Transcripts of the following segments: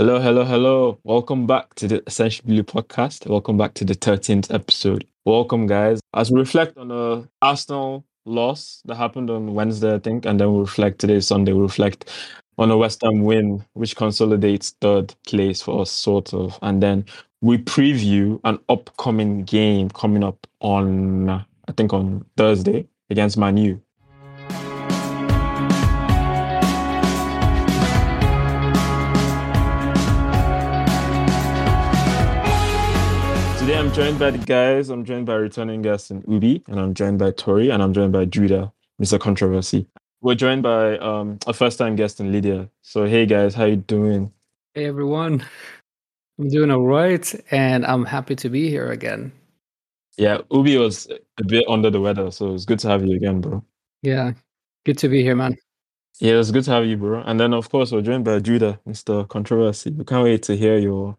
Hello, hello, hello. Welcome back to the Essential Blue podcast. Welcome back to the 13th episode. Welcome, guys. As we reflect on the Arsenal loss that happened on Wednesday, I think, and then we reflect today, Sunday, we reflect on a West Ham win, which consolidates third place for us, sort of. And then we preview an upcoming game coming up on, I think, on Thursday against Man Today I'm joined by the guys. I'm joined by returning guest in Oubi, and I'm joined by Tori, and I'm joined by Judah, Mr. Controversy. We're joined by um, a first-time guest in Leedya. So hey guys, how you doing? Hey everyone, I'm doing all right, and I'm happy to be here again. Yeah, Oubi was a bit under the weather, so it's good to have you again, bro. Yeah, good to be here, man. Yeah, it's good to have you, bro. And then of course we're joined by Judah, Mr. Controversy. We can't wait to hear your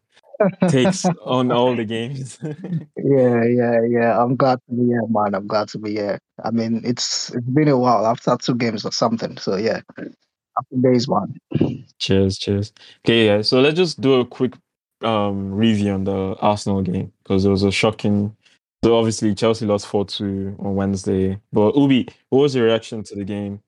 takes on all the games. yeah, yeah, yeah. I'm glad to be here, man. I'm glad to be here. I mean, it's it's been a while after two games or something. So yeah, happy days, man. cheers, cheers. Okay, yeah. So let's just do a quick um review on the Arsenal game because it was a shocking. So obviously Chelsea lost four two on Wednesday. But Oubi, what was your reaction to the game?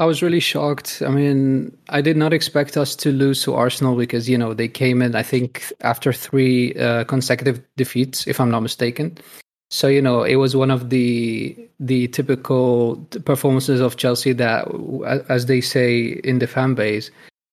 I was really shocked. I mean, I did not expect us to lose to Arsenal because you know they came in. I think after three uh, consecutive defeats, if I'm not mistaken. So you know it was one of the the typical performances of Chelsea that, as they say in the fan base,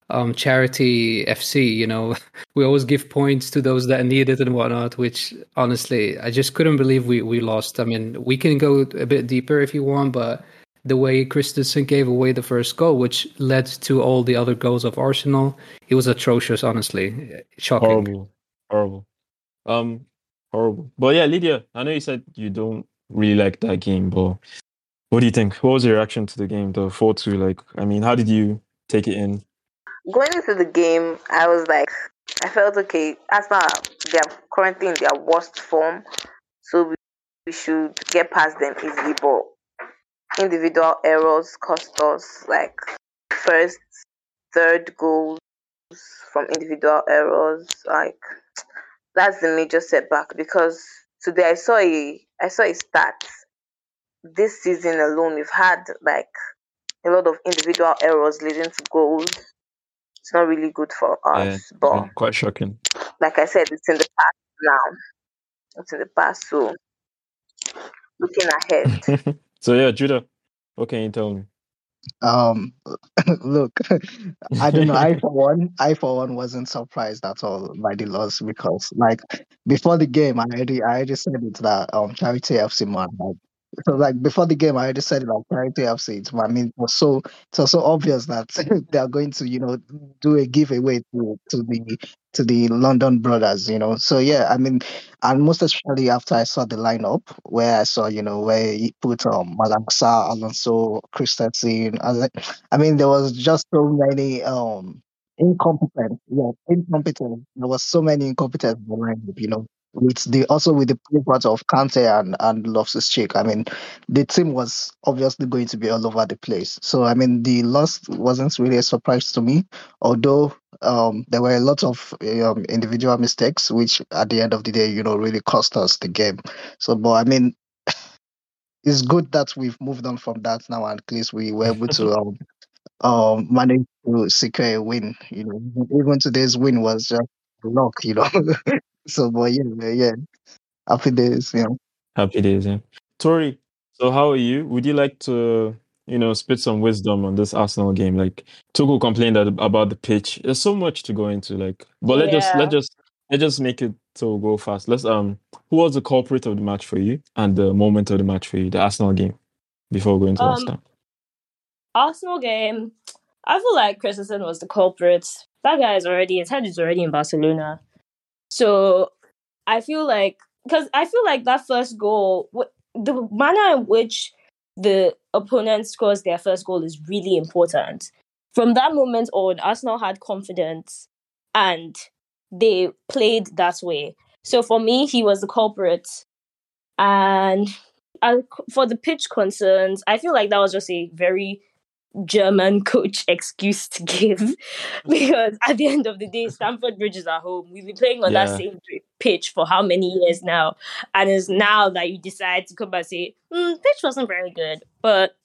um, charity FC. You know, we always give points to those that need it and whatnot. Which honestly, I just couldn't believe we we lost. I mean, we can go a bit deeper if you want, but the way Christensen gave away the first goal, which led to all the other goals of Arsenal. It was atrocious, honestly. Shocking. Horrible. Horrible. Um, horrible. But yeah, Leedya, I know you said you don't really like that game, but what do you think? What was your reaction to the game, the 4 2? Like, I mean, how did you take it in? Going into the game, I was like, I felt okay. Arsenal, they are currently in their worst form, so we, we should get past them easily. But individual errors cost us like first, third goals from individual errors. Like that's the major setback because today I saw a I saw a stat. This season alone, we've had like a lot of individual errors leading to goals. It's not really good for us, Yeah, but quite shocking. like I said, it's in the past now. It's in the past, so looking ahead. so yeah, Judah, what can you tell me? Um, look, I don't know. I for one, I for one wasn't surprised at all by the loss because, like, before the game, I already, I already said it that um, charity FC man, like, so like before the game, I already said like charity FC. It's, I mean, it was so, was so obvious that they are going to, you know, do a giveaway to to the to the London brothers, you know. So yeah, I mean, and most especially after I saw the lineup where I saw, you know, where he put um Malang Sarr, Alonso, Christensen. I mean, there was just so many um incompetent, yeah, incompetent. There was so many incompetent in the lineup, you know. With the also with the pivot of Kante and and Loftus Cheek, I mean, the team was obviously going to be all over the place. So I mean, the loss wasn't really a surprise to me, although um, there were a lot of um, individual mistakes, which at the end of the day, you know, really cost us the game. So, but I mean, it's good that we've moved on from that now, and at least we were able to um, um, manage to secure a win. You know, even today's win was just luck, you know. so, but yeah, yeah, happy days, you know. Happy days, yeah. Tori, so how are you? Would you like to, you know, spit some wisdom on this Arsenal game? Like Tuchel complained that, about the pitch. There's so much to go into, like, but let's just Yeah. let just let's just make it so go fast. Let's um, who was the culprit of the match for you and the moment of the match for you, the Arsenal game, before we go into Um, West Ham? Arsenal game, I feel like Christensen was the culprit. That guy is already his head is already in Barcelona, so I feel like because I feel like that first goal, the manner in which the opponent scores their first goal is really important. From that moment on, Arsenal had confidence and they played that way. So for me, he was the culprit. And for the pitch concerns, I feel like that was just a very German coach excuse to give because at the end of the day, Stamford Bridge is our home. We've been playing on that same pitch for how many years now? And it's now that you decide to come back and say, mm, pitch wasn't very good. But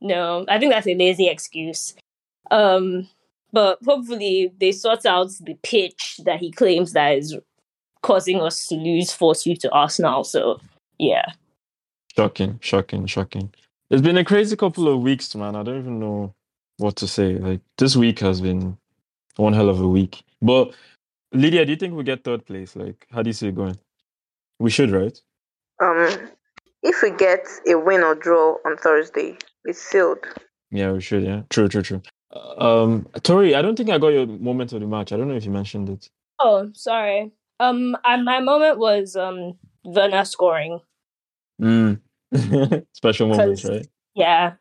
no, I think that's a lazy excuse. Um, but hopefully they sort out the pitch that he claims that is causing us to lose 4 2 to Arsenal. So, yeah. Shocking, shocking, shocking. It's been a crazy couple of weeks, man. I don't even know what to say. Like this week has been one hell of a week. But Leedya, do you think we get third place? Like, how do you see it going? We should, right? Um, if we get a win or draw on Thursday, it's sealed. Yeah, we should. Yeah, true, true, true. Um, Tori, I don't think I got your moment of the match. I don't know if you mentioned it. Oh, sorry. Um, I, my moment was um Werner scoring. Mm. Special moments, right? Yeah,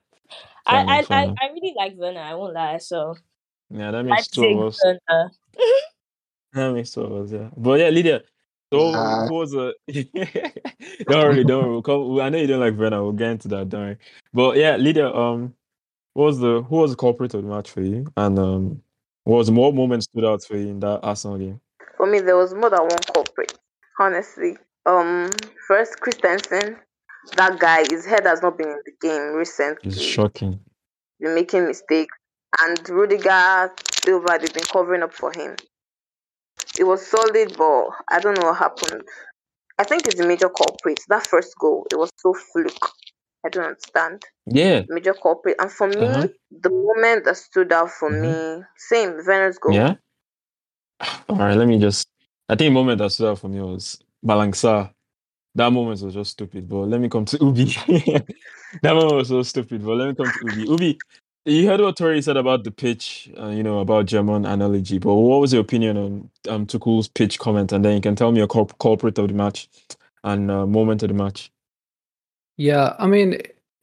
I, I, enough, I. I really like Werner. I won't lie. So Yeah, that makes two of Leipzig us. Werner. That makes two of us. Yeah, but yeah, Leedya. So Uh, who was a? don't worry, don't worry. We'll come, I know you don't like Werner. We'll get into that. Don't worry. But yeah, Leedya. Um, what was the who was the culprit of the match for you? And um, what was more moment stood out for you in that Arsenal game? For me, there was more than one culprit. Honestly, um, first Christensen, that guy, his head has not been in the game recently. It's shocking. been making mistakes, and Rudiger, Silva, they've been covering up for him. It was solid, but I don't know what happened. I think it's the major culprit. That first goal, it was so fluke. I don't understand. Yeah, Major culprit. And for me, Uh-huh. the moment that stood out for Mhm. me, same, Werner's goal. yeah. All right, let me just. I think the moment that stood out for me was Malang Sarr. That moment was just stupid. But let me come to Oubi. that moment was so stupid. But let me come to Oubi. Oubi, you heard what Tori said about the pitch, uh, you know, about German analogy. But what was your opinion on um, pitch comment? And then you can tell me a cul- culprit of the match and uh, moment of the match. Yeah, I mean,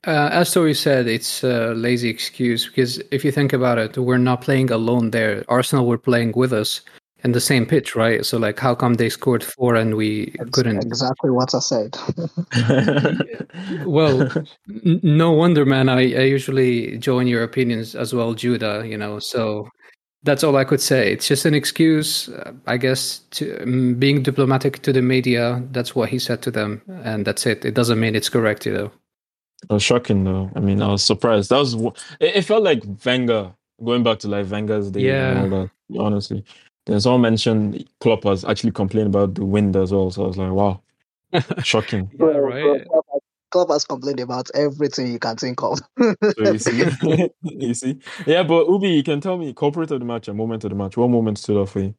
uh, as Tori said, it's a lazy excuse because if you think about it, we're not playing alone there. Arsenal were playing with us in the same pitch, right? So, like, how come they scored four and we That's couldn't? exactly what I said. Well, N- no wonder, man. I, I usually join your opinions as well, Judah. You know, so that's all I could say. It's just an excuse, uh, I guess, to um, being diplomatic to the media. That's what he said to them, and that's it. It doesn't mean it's correct, you know. It was shocking though. I mean, I was surprised. That was wh- it, it felt like Wenger going back to like Wenger's day Yeah. and all that. Honestly, then someone mentioned Klopp was actually complained about the wind as well. So I was like, wow, shocking. Yeah, right. Klopp has complained about everything you can think of. So you see, you see, yeah. But Oubi, you can tell me corporate of the match and moment of the match. What moment stood out for you?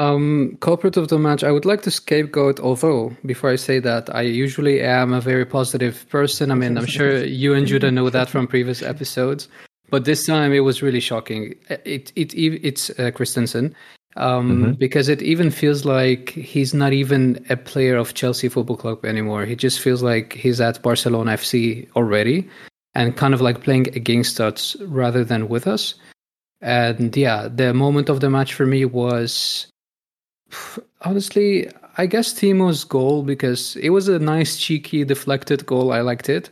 Um, culprit of the match. I would like to scapegoat. Although before I say that, I usually am a very positive person. I mean, I'm sure you and Judah know that from previous episodes. But this time it was really shocking. It it, it it's uh, Christensen, um, Mhm. because it even feels like he's not even a player of Chelsea Football Club anymore. He just feels like he's at Barcelona FC already, and kind of like playing against us rather than with us. And yeah, the moment of the match for me was honestly, I guess Timo's goal because it was a nice, cheeky, deflected goal. I liked it,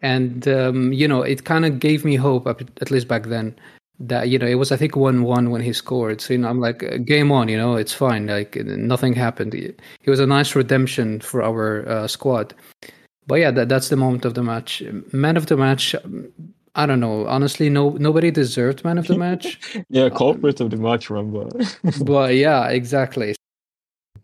and um, you know, it kind of gave me hope, at least back then. That you know, it was I think one-one when he scored. So you know, I'm like, uh, game on. You know, it's fine. Like nothing happened. It was a nice redemption for our uh, squad. But yeah, that, that's the moment of the match. Man of the match. um, I don't know. Honestly, no, nobody deserved man of the match. Yeah, culprit of the match, remember? but yeah, exactly.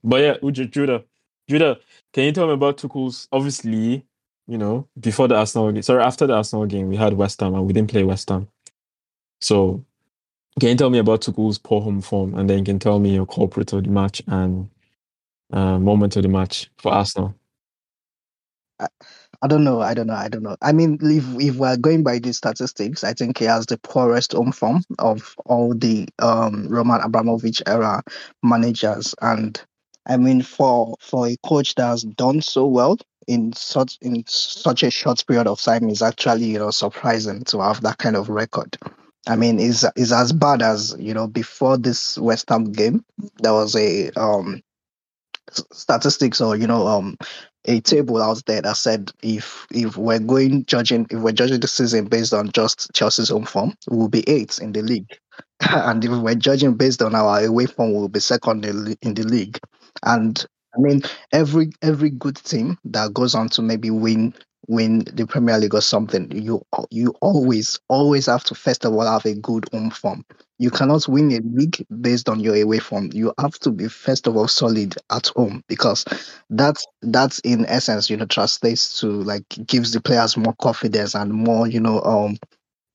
But yeah, Uju, Judah, Judah, can you tell me about Tuchel's? Obviously, you know, before the Arsenal game, sorry, after the Arsenal game, we had West Ham and we didn't play West Ham. So, can you tell me about Tuchel's poor home form, and then you can tell me your culprit of the match and uh, moment of the match for Arsenal? I don't know. I don't know. I don't know. I mean, if if we're going by these statistics, I think he has the poorest home form of all the um Roman Abramovich era managers. And I mean, for for a coach that has done so well in such in such a short period of time, is actually you know surprising to have that kind of record. I mean, is is as bad as you know before this West Ham game. There was a um statistics or you know um a table out there that said if if we're going judging if we're judging the season based on just Chelsea's home form, we'll be eighth in the league, and if we're judging based on our away form, we'll be second in the league. And I mean, every every good team that goes on to maybe win win the Premier League or something, you you always always have to first of all have a good home form. You cannot win a league based on your away form. You have to be first of all solid at home because that's that's in essence, you know, translates to like gives the players more confidence and more, you know, um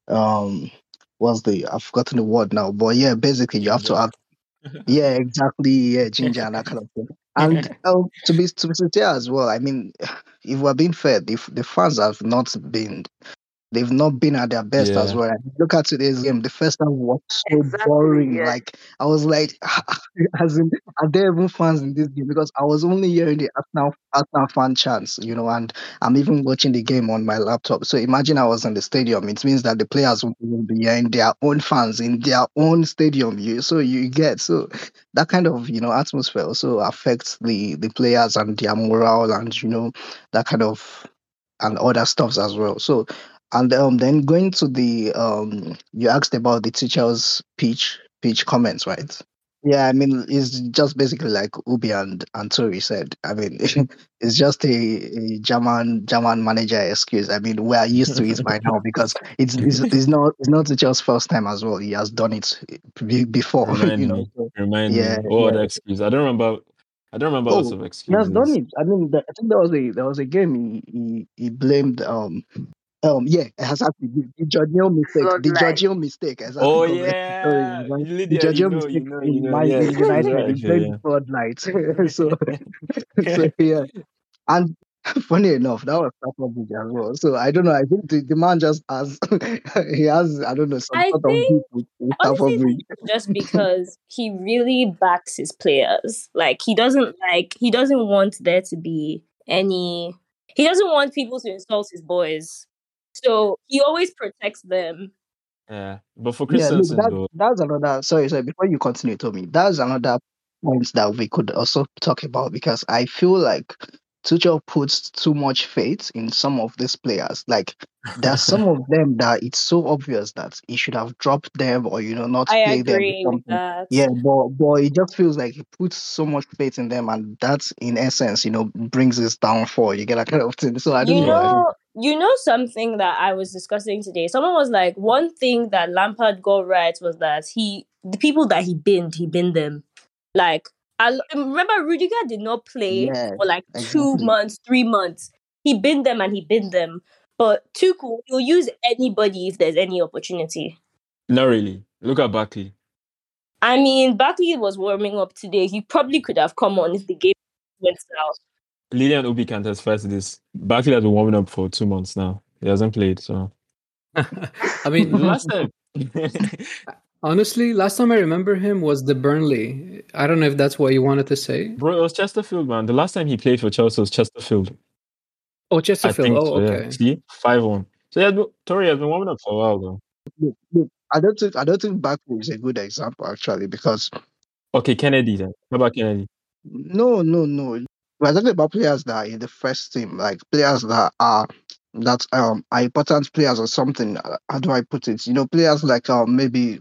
um what's the I've forgotten the word now, but yeah, basically you have to have yeah, exactly. Yeah, ginger and that kind of thing. And um, to be to be sincere as well, I mean, if we're being fair, the, the fans have not been they've not been at their best as well. Look at today's game. The first half was so Exactly, boring. yeah. Like I was like, as in, are there even fans in this game? Because I was only hearing the Arsenal Arsenal fan chants, you know, and I'm even watching the game on my laptop. So imagine I was in the stadium. It means that the players will will be hearing their own fans in their own stadium. You so you get so that kind of you know atmosphere also affects the the players and their morale and you know that kind of and other stuffs as well. So and um, then going to the um, you asked about the Tuchel's pitch pitch comments, right? Yeah, I mean it's just basically like Oubi and and Tori said. I mean it's just a, a German German manager excuse. I mean we are used to it by now because it's it's, it's not it's not just first time as well. He has done it before, Remind you know. me. So, Remind Yeah, me. What yeah. excuse? I don't remember. I don't remember lots Oh, of he has done it. I mean, the, I think there was a there was a game he he, he blamed um um yeah exactly the, the Jorginho mistake the Floodlight. Jorginho mistake exactly Oh correct. sorry yeah, right. you the Leedya, you know, mistake you know, in you know. my Yeah, United right, he actually, blamed the floodlight so so yeah and funny enough that was Stamford Bridge as well so I don't know I think the, the man just has he has I don't know some I sort of think beef with, with honestly Stamford Bridge just because he really backs his players. Like he doesn't like he doesn't want there to be any he doesn't want people to insult his boys. So he always protects them. yeah. But for Yeah, look, that though, that's another. Sorry, sorry. Before you continue, Tommy, that's another point that we could also talk about because I feel like Tuchel puts too much faith in some of these players. Like there's some of them that it's so obvious that he should have dropped them or you know not I play them with that. Yeah, but but it just feels like he puts so much faith in them, and that's in essence, you know, brings his downfall. You get that kind of thing. So I don't you know. Know you know something that I was discussing today. Someone was like, one thing that Lampard got right was that he the people that he binned, he binned them. Like I remember Rudiger did not play Yeah, for like two months, three months. He binned them and he binned them. But Tuchel, he'll use anybody if there's any opportunity. not really. Look at Barkley. I mean, Barkley was warming up today. He probably could have come on if the game went south. Lilian Oubi can testify to this. Barkley has been warming up for two months now. He hasn't played, so I mean, last time. honestly, last time I remember him was the Burnley. I don't know if that's what you wanted to say. Bro, it was Chesterfield, man. The last time he played for Chelsea was Chesterfield. Oh, I Chesterfield. think Oh, so, yeah. okay. See? 5 1. So, yeah, Tori has been warming up for a while, though. Look, look, I don't think I don't think Barkley is a good example actually because Okay, Kennedy then. How about Kennedy? no, no, no. We're talking about players that are in the first team, like players that are that um are important players or something. Uh, How do I put it? You know, players like um maybe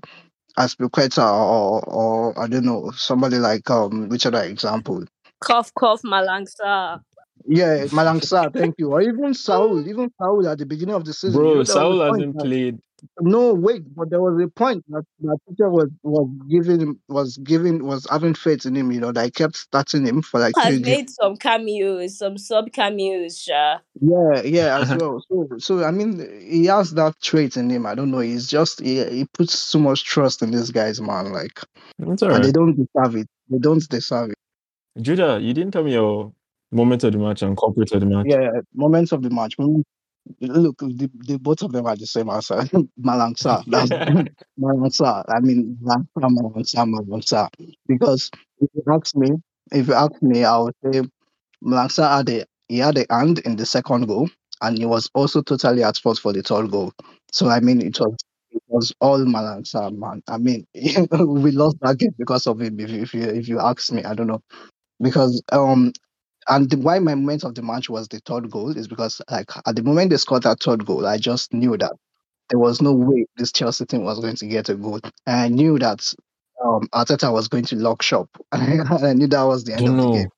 Azpilicueta or or I don't know somebody like um which other example? Cough, cough, Malang Sarr. Yeah, Malang Sarr, thank you. Or even Saul, even Saul at the beginning of the season. Bro, you know, there was Saul hasn't that- played. No, wait, but there was a point that that Tuchel was was giving was giving was having faith in him. You know, that I kept starting him for like Has three games. made some cameos, some sub cameos, Sha. Yeah, yeah, as uh-huh. well. So, so I mean, he has that trait in him. I don't know. He's just he, he puts so much trust in this guys, man. Like, That's and they alright. don't deserve it. They don't deserve it. Judah, you didn't tell me your moment of the match and corporate of the match. Yeah, moments of the match. Moment- Look, the, the both of them are the same answer. Malang Sarr, that's Malang Sarr. I mean, Malang Sarr, Malangsa, Malang Sarr. Because if you ask me, if you ask me, I would say Malang Sarr had a he had a hand in the second goal, and he was also totally at fault for the third goal. So I mean, it was it was all Malang Sarr, man. I mean, we lost that game because of him. If you if you, if you ask me, I don't know. because um and the, why my moment of the match was the third goal is because like at the moment they scored that third goal, I just knew that there was no way this Chelsea team was going to get a goal. And I knew that um Arteta was going to lock shop. I knew that was the end of the know. game.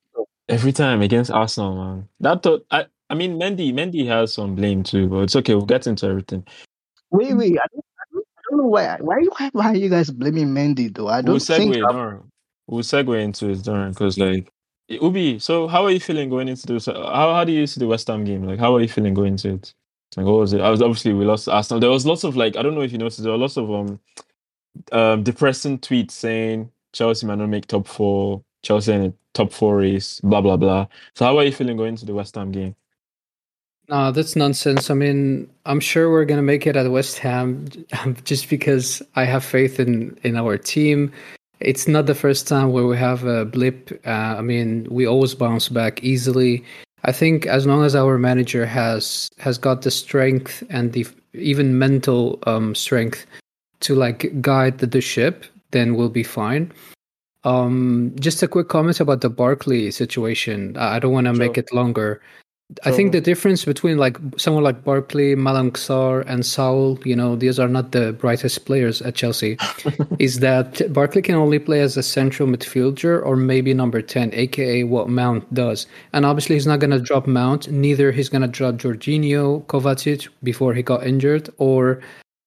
Every time against Arsenal, man. That thought I I mean Mendy Mendy has some blame too, but it's okay, we'll get into everything. Wait, wait, I don't, I don't, I don't know why why why why are you guys blaming Mendy though? I don't We'll think segue, don't. We'll segue into it, don't because like Oubi, so how are you feeling going into this? How how do you see the West Ham game? Like, how are you feeling going into it? Like, what was it? I was obviously we lost Arsenal. There was lots of like, I don't know if you noticed, there were lots of um, um depressing tweets saying Chelsea might not make top four, Chelsea in a top four race, blah blah blah. So, how are you feeling going into the West Ham game? No, that's nonsense. I mean, I'm sure we're gonna make it at West Ham just because I have faith in in our team. It's not the first time where we have a blip. Uh, I mean, we always bounce back easily. I think as long as our manager has has got the strength and the even mental um, strength to like guide the, the ship, then we'll be fine. Um, just a quick comment about the Barkley situation. I I don't want to make it longer. I think the difference between like someone like Barkley, Sarr, and Saul, you know, these are not the brightest players at Chelsea, is that Barkley can only play as a central midfielder or maybe number 10, aka what Mount does. And obviously, he's not going to drop Mount, neither he's going to drop Jorginho, Kovacic before he got injured, or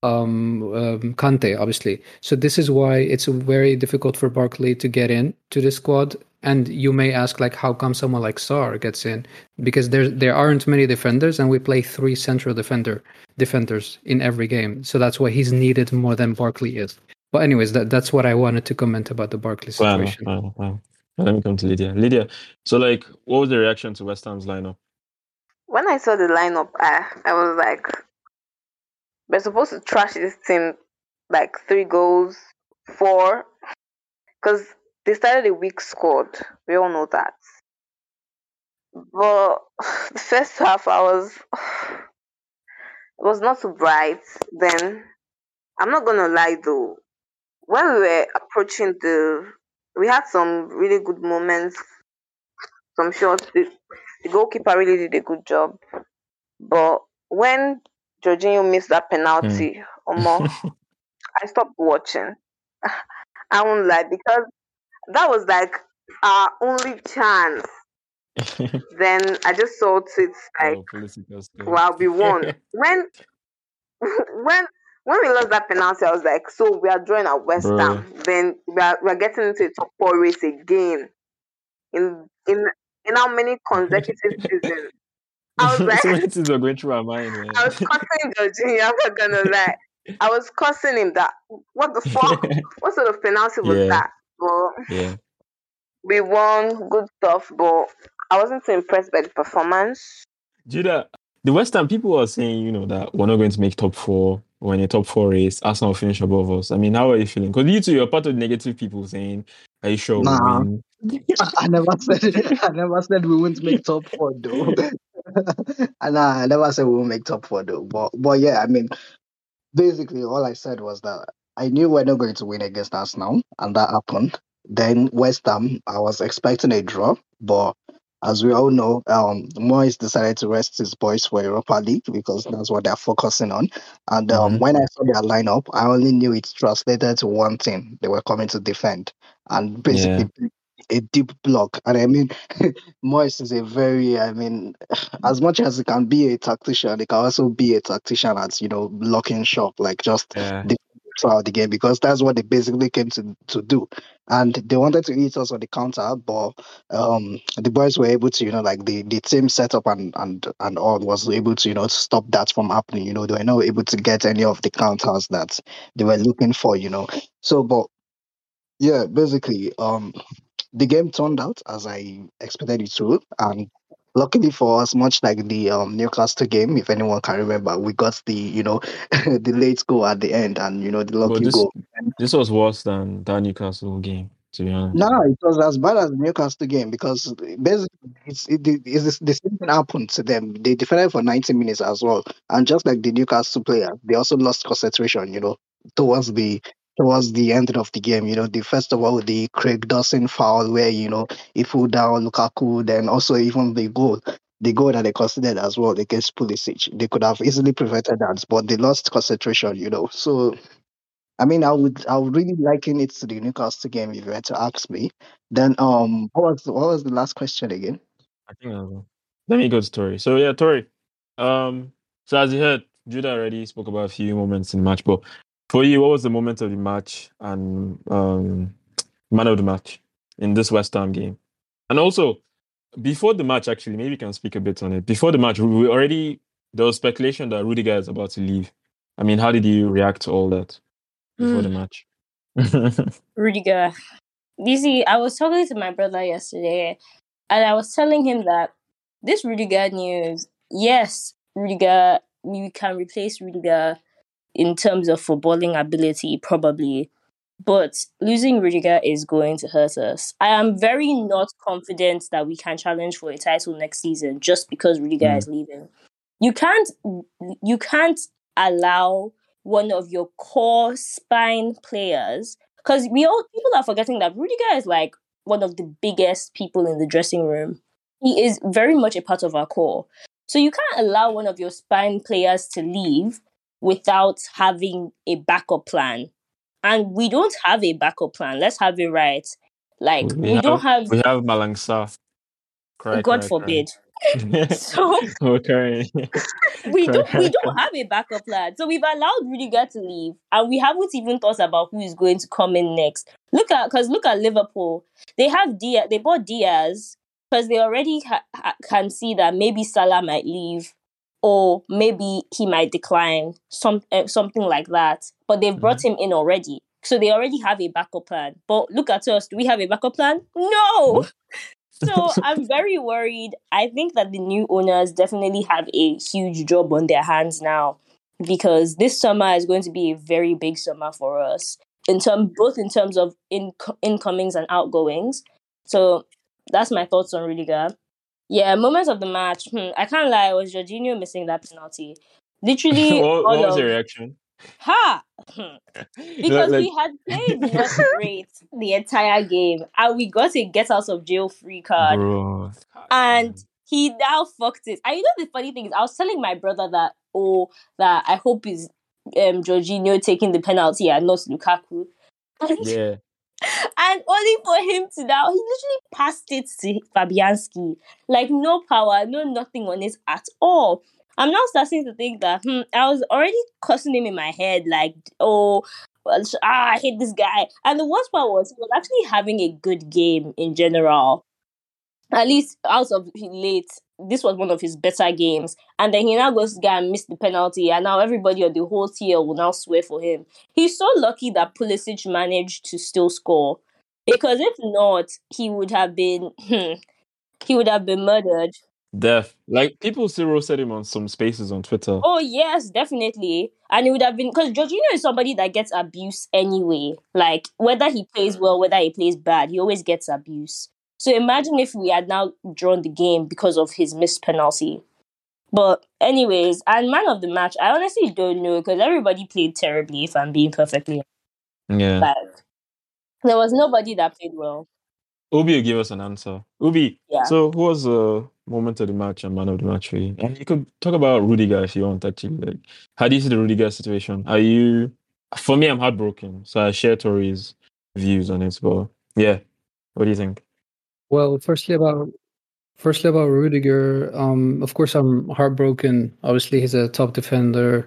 um, um, Kante, obviously. So this is why it's very difficult for Barkley to get in to the squad. And you may ask, like, how come someone like Sarr gets in? Because there there aren't many defenders, and we play three central defender defenders in every game. So that's why he's needed more than Barkley is. But anyways, that that's what I wanted to comment about the Barkley Fine, situation. fine, fine. Let me come to Leedya. Leedya, so like, what was the reaction to West Ham's lineup? when I saw the lineup, I I was like, we're supposed to trash this team like three goals, four, because they started a weak squad. We all know that. But the first half, I was it was not so bright. Then I'm not gonna lie though, when we were approaching the, we had some really good moments, some shots. The, the goalkeeper really did a good job. But when Jorginho missed that penalty, hmm. Omo, I stopped watching. I won't lie because that was like our only chance. Then I just saw tweets like, oh. "Wow, we won." when when when we lost that penalty, I was like, "So we are drawing at West Ham. Then we are we are getting into a top four race again in in in how many consecutive seasons?" I was like, so many things were going through our mind, man. I was cussing Jorginho. I'm not gonna lie. I was cussing him that what the fuck? what sort of penalty was Yeah. that? But yeah. we won, good stuff. But I wasn't so impressed by the performance. Judah, the West Ham people are saying, you know, that we're not going to make top four. We're in a top four race. Arsenal will finish above us. I mean, how are you feeling? Because you two, you're part of the negative people saying, are you sure we'll Nah. win? I never said I never said we won't make top four though. and I never said we won't make top four though. But but yeah, I mean basically all I said was that I knew we're not going to win against Arsenal, and that happened. Then West Ham, I was expecting a draw, but as we all know, um, Moyes decided to rest his boys for Europa League because that's what they're focusing on. And um, Mhm. when I saw their lineup, I only knew it translated to one thing: they were coming to defend, and basically a deep block. And I mean, Moyes is a very, I mean, as much as he can be a tactician, he can also be a tactician at you know blocking shop, like just Yeah. Throughout the game because that's what they basically came to, to do. And they wanted to eat us on the counter, but um, the boys were able to, you know, like the, the team setup and, and and all was able to, you know, stop that from happening. You know, they were not able to get any of the counters that they were looking for, you know. So, but yeah, basically, um, the game turned out as I expected it to, and luckily for us, much like the um, Newcastle game, if anyone can remember, we got the you know the late goal at the end, and you know the lucky this, goal. this was worse than that Newcastle game, to be honest. No, it was as bad as the Newcastle game because basically it's it, it's the same thing happened to them. They defended for 90 minutes as well, and just like the Newcastle player, they also lost concentration. You know, towards the towards the end of the game. You know, the first of all the Craig Dawson foul where you know he pulled down Lukaku, then also even the goal, the goal that they considered as well against Pulisic. They could have easily prevented that, but they lost concentration. You know, so. I mean, I would, I would really liken it to the Newcastle game if you had to ask me. Then, um, what was, what was the last question again? I think that was Let me go to Tori. So yeah, Tori. Um, so as you heard, Judah already spoke about a few moments in the match, but for you, what was the moment of the match and um, man of the match in this West Ham game? And also, before the match, actually, maybe you can speak a bit on it. Before the match, we already there was speculation that Rudiger is about to leave. I mean, how did you react to all that before the match? Rudiger. You see, I was talking to my brother yesterday, and I was telling him that this Rudiger news, yes, Rudiger, we can replace Rudiger in terms of footballing ability, probably. But losing Rudiger is going to hurt us. I am very not confident that we can challenge for a title next season just because Rudiger Mm. is leaving. You can't you can't allow one of your core spine players because we all people are forgetting that Rudiger is like one of the biggest people in the dressing room. He is very much a part of our core. So you can't allow one of your spine players to leave without having a backup plan. And we don't have a backup plan. Let's have it right. Like we, don't have, we have Malang Sarr. Cry, God cry, forbid. Oh, cry. So We're we don't we don't have a backup plan. So we've allowed Rudiger to leave, and we haven't even thought about who is going to come in next. Look at because look at Liverpool. They have Diaz. They bought Diaz because they already ha- ha- can see that maybe Salah might leave, or maybe he might decline. Some uh, something like that. But they've brought him in already. So they already have a backup plan. But look at us. Do we have a backup plan? No. So I'm very worried. I think that the new owners definitely have a huge job on their hands now because this summer is going to be a very big summer for us in term both in terms of in, incomings and outgoings. So that's my thoughts on Rudiger. Yeah, moments of the match. Hmm, I can't lie. It was Jorginho missing that penalty. Literally, what, all what was of- your reaction? ha. Because Like- we had played not great the entire game and we got a get out of jail free card Bro. and he now fucked it. And you know the funny thing is, I was telling my brother that oh that I hope is um Jorginho taking the penalty and not Lukaku. And, yeah. And only for him to now he literally passed it to Fabianski. Like no power, no nothing on it at all. I'm now starting to think that hmm, I was already cussing him in my head, like, oh well, ah, I hate this guy. And the worst part was he was actually having a good game in general at least out of late, this was one of his better games. And then he now goes to and miss the penalty, and now everybody on the whole tier will now swear for him. He's so lucky that Pulisic managed to still score. Because if not, he would have been hmm, he would have been murdered. Deaf. Like people still roasted him on some spaces on Twitter. Oh yes, definitely. And it would have been because Jorginho is somebody that gets abuse anyway. Like whether he plays well, whether he plays bad, he always gets abuse. So imagine if we had now drawn the game because of his missed penalty. But anyways, and man of the match, I honestly don't know because everybody played terribly. If I'm being perfectly Yeah. like, there was nobody that played well. Oubi will give us an answer. Oubi, Yeah. so who was the moment of the match and man of the match for you? And you could talk about Rudiger if you want, actually. Like, how do you see the Rudiger situation? Are you, for me, I'm heartbroken. So I share Tori's views on it. But yeah, what do you think? Well, firstly about firstly about Rudiger, um, of course I'm heartbroken. Obviously, he's a top defender,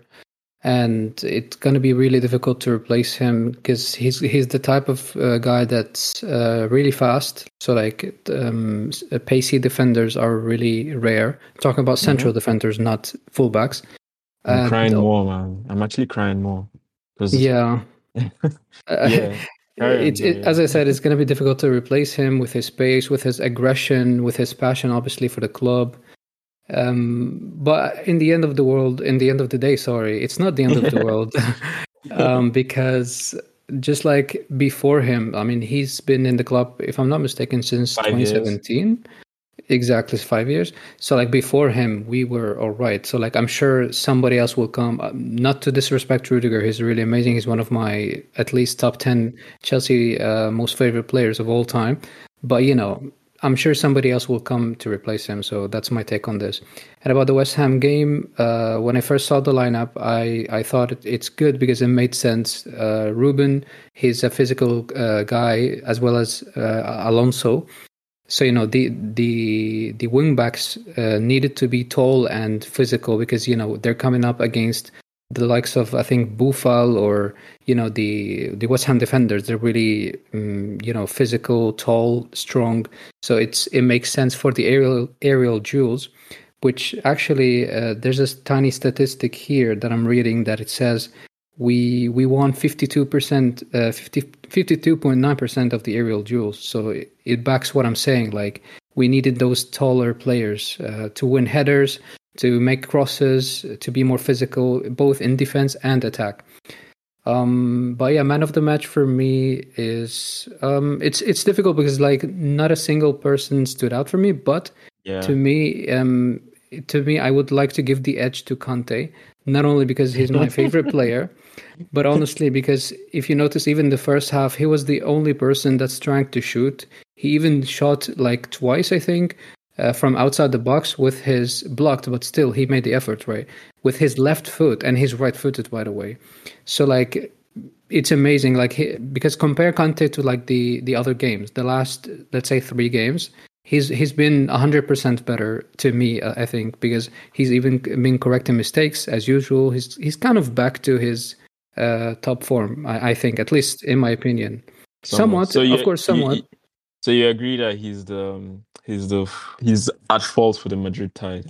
and it's going to be really difficult to replace him because he's he's the type of uh, guy that's uh, really fast. So like um, uh, pacey defenders are really rare. talking about central defenders, not fullbacks. I'm And- crying more, man. I'm actually crying more. 'Cause- Yeah. Yeah. It, it, as I said, it's going to be difficult to replace him with his pace, with his aggression, with his passion, obviously for the club. Um, but in the end of the world, in the end of the day, sorry, it's not the end of the world, um, because just like before him, I mean, he's been in the club, if I'm not mistaken, since Five years. 2017. Exactly, five years. So like before him, we were all right. So like I'm sure somebody else will come. Um, not to disrespect Rudiger, he's really amazing. He's one of my at least top ten Chelsea uh, most favorite players of all time. But you know, I'm sure somebody else will come to replace him. So that's my take on this. And about the West Ham game, uh, when I first saw the lineup, I I thought it, it's good because it made sense. Uh, Ruben, he's a physical uh, guy as well as uh, Alonso. So you know the the the wingbacks uh, needed to be tall and physical because you know they're coming up against the likes of I think Boufal or you know the the West Ham defenders. They're really um, you know physical, tall, strong. So it's it makes sense for the aerial aerial duels. Which actually uh, there's a tiny statistic here that I'm reading that it says we we won 52% uh, 50, 52.9% of the aerial duels. So it, it, backs what i'm saying like we needed those taller players uh, to win headers to make crosses to be more physical both in defense and attack. Um, but yeah man of the match for me is um, it's it's difficult because like not a single person stood out for me but yeah. to me um, to me i would like to give the edge to Kante not only because he's my favorite player but honestly, because if you notice, even the first half, he was the only person that's trying to shoot. He even shot like twice, I think, uh, from outside the box with his blocked, but still he made the effort, right? With his left foot and he's right footed, by the way. So like, it's amazing. Like he, because compare Kante to like the the other games, the last let's say three games, he's he's been 100% better to me uh, i think because he's even been correcting mistakes as usual he's he's kind of back to his uh, top form. I, I, think, at least in my opinion, somewhat. somewhat so you, of course, somewhat. You, so you agree that he's the um, he's the he's at fault for the Madrid tie?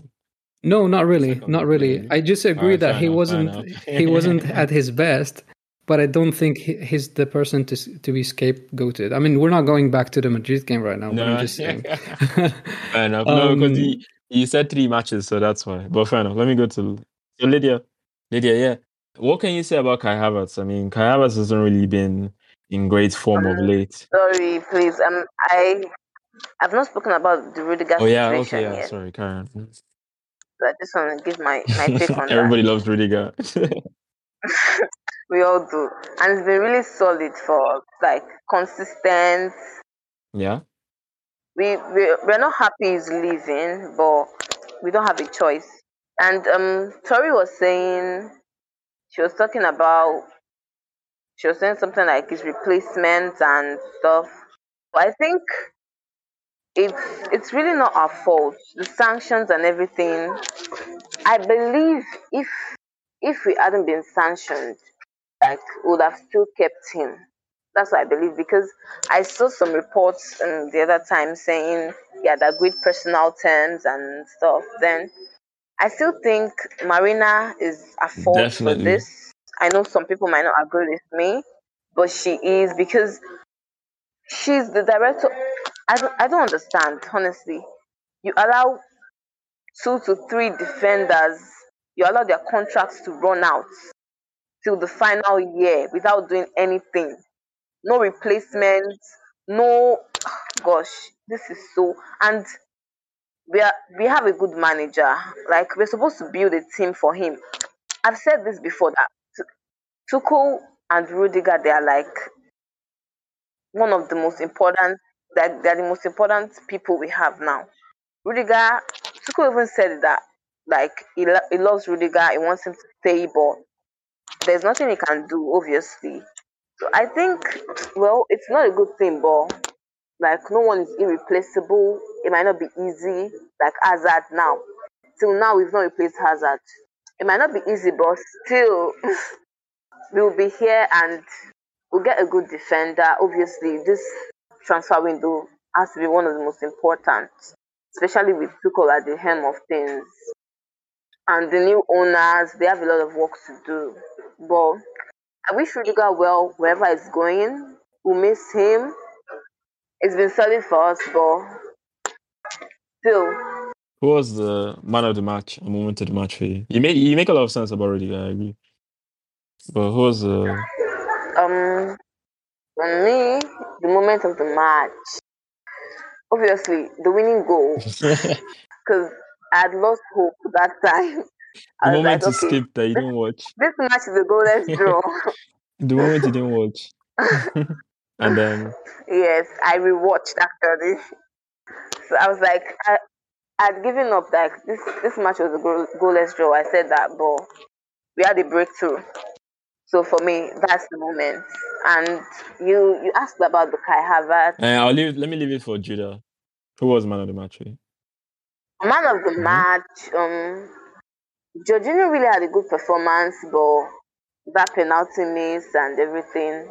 No, not really, not really. I just agree right, that he enough, wasn't he wasn't at his best, but I don't think he's the person to to be scapegoated. I mean, we're not going back to the Madrid game right now. No, I'm just saying. fair enough. Um, no, because he, he said three matches, so that's why. But fair enough. Let me go to so Leedya. Leedya, yeah. What can you say about Kai Havertz? I mean, Kai Havertz hasn't really been in great form um, of late. Sorry, please. Um, I I've not spoken about the Rudiger oh, yeah, okay, yeah, yet. Sorry, Karen. So I just want to give my my take on Everybody that. loves Rudiger. We all do, and it's been really solid for like consistent. Yeah. We we we're not happy he's leaving, but we don't have a choice. And um, Tori was saying she was talking about she was saying something like his replacement and stuff. But I think it's it's really not our fault. The sanctions and everything. I believe if if we hadn't been sanctioned, like would have still kept him. That's what I believe because I saw some reports um, the other time saying yeah, that great personal terms and stuff. Then I still think Marina is at fault Definitely. for this. I know some people might not agree with me, but she is because she's the director. I don't, I don't understand, honestly. You allow two to three defenders, you allow their contracts to run out till the final year without doing anything. No replacement, no, gosh, this is so. And we are we have a good manager. Like we're supposed to build a team for him. I've said this before that Tuchel and Rudiger they are like one of the most important that they're the most important people we have now. Rudiger, Tuchel even said that like he, he loves Rudiger, he wants him to stay, but there's nothing he can do, obviously. So I think, well, it's not a good thing, but like no one is irreplaceable. It might not be easy, like Hazard now. Till now, we've not replaced Hazard. It might not be easy, but still, we will be here and we'll get a good defender. Obviously, this transfer window has to be one of the most important, especially with Tuchel at the helm of things. And the new owners, they have a lot of work to do. But I wish Rudiger well wherever he's going. We'll miss him it's been solid for us, but still. Who was the man of the match, a moment of the match for you? You make you make a lot of sense about it. I agree. But who was the? Um, for me, the moment of the match. obviously the winning goal because I had lost hope that time. Was moment like, you okay, skipped that you didn't watch. this match is a goalless draw. The moment you didn't watch. and then yes, I rewatched actually. So I was like, I, I'd given up. Like this, this match was a goal, goalless draw. I said that, but we had a breakthrough. So for me, that's the moment. And you, you asked about the Kai Havertz uh, I'll leave let me leave it for Judah. Who was man of the match? really? man of the Mhm. match. Um, Jorginho really had a good performance, but that penalty miss and everything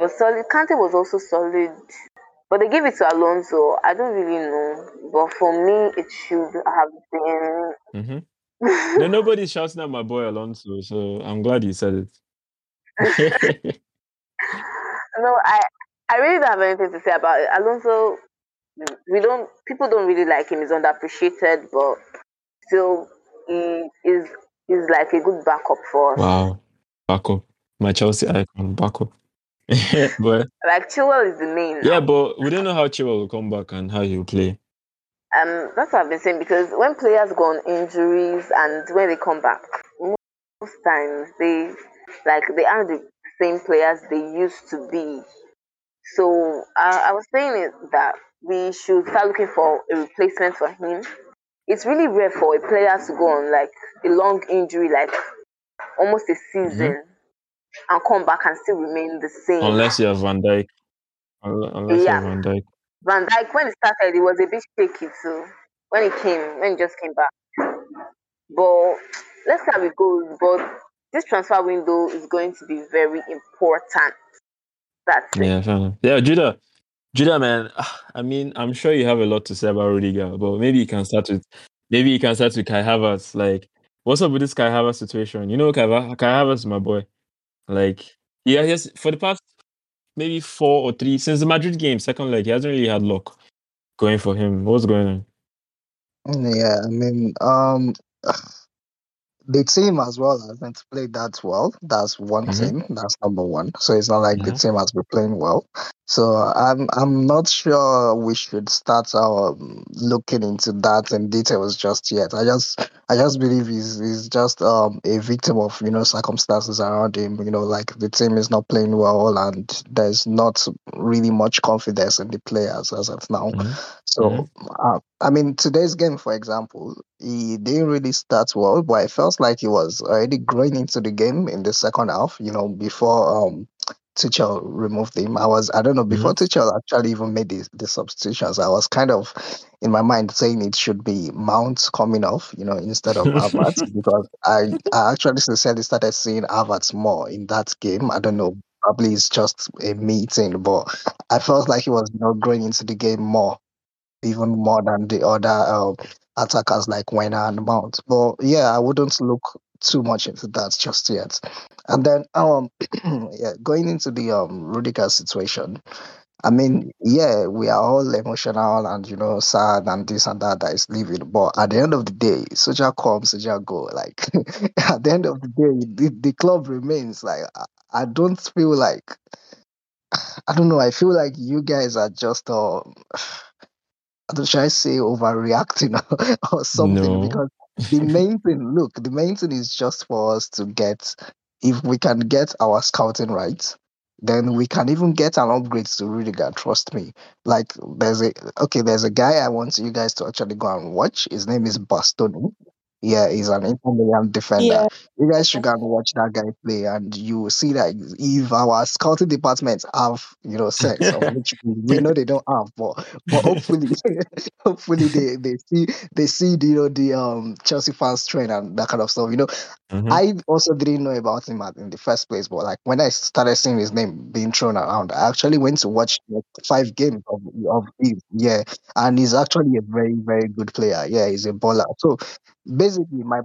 was solid. Kante was also solid, but they gave it to Alonso. I don't really know, but for me, it should have been. Mm-hmm. No, nobody's shouting at my boy Alonso, so I'm glad you said it. no, I I really don't have anything to say about it. Alonso, we don't people don't really like him. He's underappreciated, but still he is is like a good backup for us. wow. Backup. My Chelsea icon, backup. but Like Chilwell is the main. yeah, but we don't know how Chilwell will come back and how he'll play. Um, that's what I've been saying because when players go on injuries and when they come back, most times they like they aren't the same players they used to be. So uh, I was saying it that we should start looking for a replacement for him. It's really rare for a player to go on like a long injury, like almost a season, mm-hmm. and come back and still remain the same. Unless you have Van Dijk. Unle- Unless you Yeah. have Van Dijk. Van Dijk, when it started, it was a bit shaky too. When it came, when it just came back. But let's see how it goes. But this transfer window is going to be very important. That's. Yeah, enough. Yeah, Judah. Judah, man. I mean, I'm sure you have a lot to say about Rudiger, but maybe you can start with maybe you can start with Kai Havertz. Like, what's up with this Kai Havertz situation? You know, Kai, Kai Havertz my boy. Like, yeah, yes, for the past maybe four or three since the Madrid game, second leg, he hasn't really had luck going for him. What's going on? Yeah, I mean, um, the team as well hasn't played that well. That's one Mhm. thing. That's number one. So it's not like the Mhm. team has been playing well. So I'm I'm not sure we should start um, looking into that in details just yet. I just I just believe he's he's just um a victim of you know circumstances around him. You know, like the team is not playing well and there's not really much confidence in the players as of now. Mhm. So, uh, I mean, today's game, for example, he didn't really start well, but it felt like he was already growing into the game in the second half, you know, before um, Tuchel removed him. I was, I don't know, before Tuchel actually even made the, the substitutions, I was kind of in my mind saying it should be Mount coming off, you know, instead of Havertz, because I, I actually sincerely started seeing Havertz more in that game. I don't know, probably it's just a meeting, but I felt like he was, you know, growing into the game more even more than the other um, attackers like Werner and Mount. But yeah, I wouldn't look too much into that just yet. And then um yeah, going into the um Rudiger situation. I mean, yeah, we are all emotional and you know sad and this and that that is leaving. But at the end of the day, Soja comes, Soja go. Like at the end of the day, the, the club remains. Like I, I don't feel like I don't know. I feel like you guys are just um I don't should I say overreacting or, or something No. because the main thing, look, the main thing is just for us to get if we can get our scouting right, then we can even get an upgrade to Rudiger. Trust me. Like there's a okay, there's a guy I want you guys to actually go and watch. His name is Bastoni. Yeah, he's an Inter Milan defender. Yeah. You guys should go and watch that guy play, and you will see that if our scouting department have, you know, sense which we know they don't have, but but hopefully, hopefully they they see they see the you know the um Chelsea fans train and that kind of stuff. You know, Mhm. I also didn't know about him at, in the first place, but like when I started seeing his name being thrown around, I actually went to watch like, five games of of his. Yeah, and he's actually a very very good player. Yeah, he's a baller. So basically, my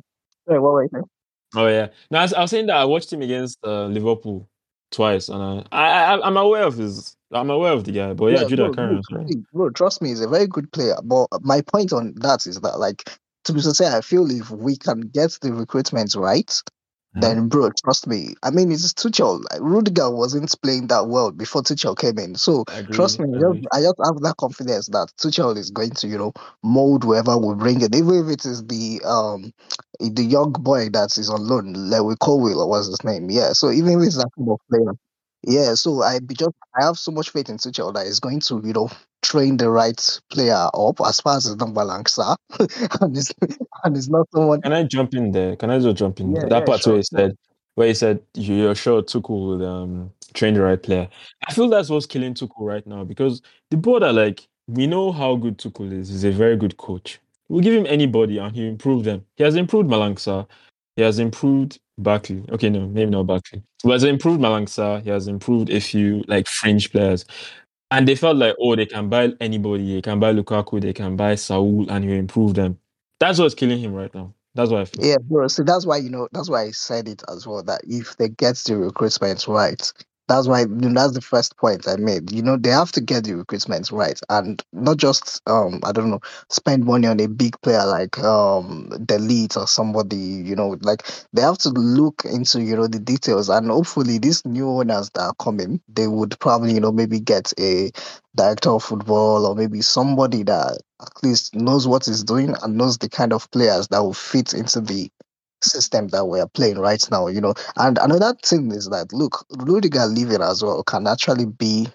Sorry, what were you saying? Oh yeah. No, I was, I was saying that I watched him against uh, Liverpool twice, and I, I, I, I'm aware of his. I'm aware of the guy, but yeah, Judah, bro, bro, on, sorry. see, bro, trust me, he's a very good player. But my point on that is that, like, to be sincere, I feel if we can get the recruitment right, then bro, trust me. I mean, it's Tuchel. Like, Rudiger wasn't playing that well before Tuchel came in. So agree, trust me, I just, I just have that confidence that Tuchel is going to, you know, mold whoever we bring it, even if it is the um the young boy that is on loan, Levi Colwill or what's his name. Yeah. So even if it's that kind of player, yeah. So I be just I have so much faith in Tuchel that he's going to, you know, train the right player up as far as his number ranks are, and it's and it's not someone. Can I jump in there? Can I just jump in Yeah, there? That yeah, part sure, where he said, where he said "You- you're sure Tuchel would um train the right player. I feel that's what's killing Tuchel right now because the board are like, we know how good Tuchel is. He's a very good coach. We'll give him anybody and he'll improve them. He has improved Malang Sarr. He has improved Barkley. Okay, no, maybe not Barkley. He has improved Malang Sarr. He has improved a few like fringe players. And they felt like, oh, they can buy anybody. They can buy Lukaku. They can buy Saul and he'll improve them. That's what's killing him right now. That's why I feel. Yeah, bro. So that's why you know that's why I said it as well. That if they get the recruitment right, that's why that's the first point I made. You know, they have to get the recruitment right, and not just um I don't know spend money on a big player like um de Ligt or somebody. You know, like they have to look into you know the details, and hopefully these new owners that are coming, they would probably you know maybe get a director of football or maybe somebody that at least knows what he's doing and knows the kind of players that will fit into the system that we're playing right now, you know. And another thing is that look, Rudiger leaving as well can actually be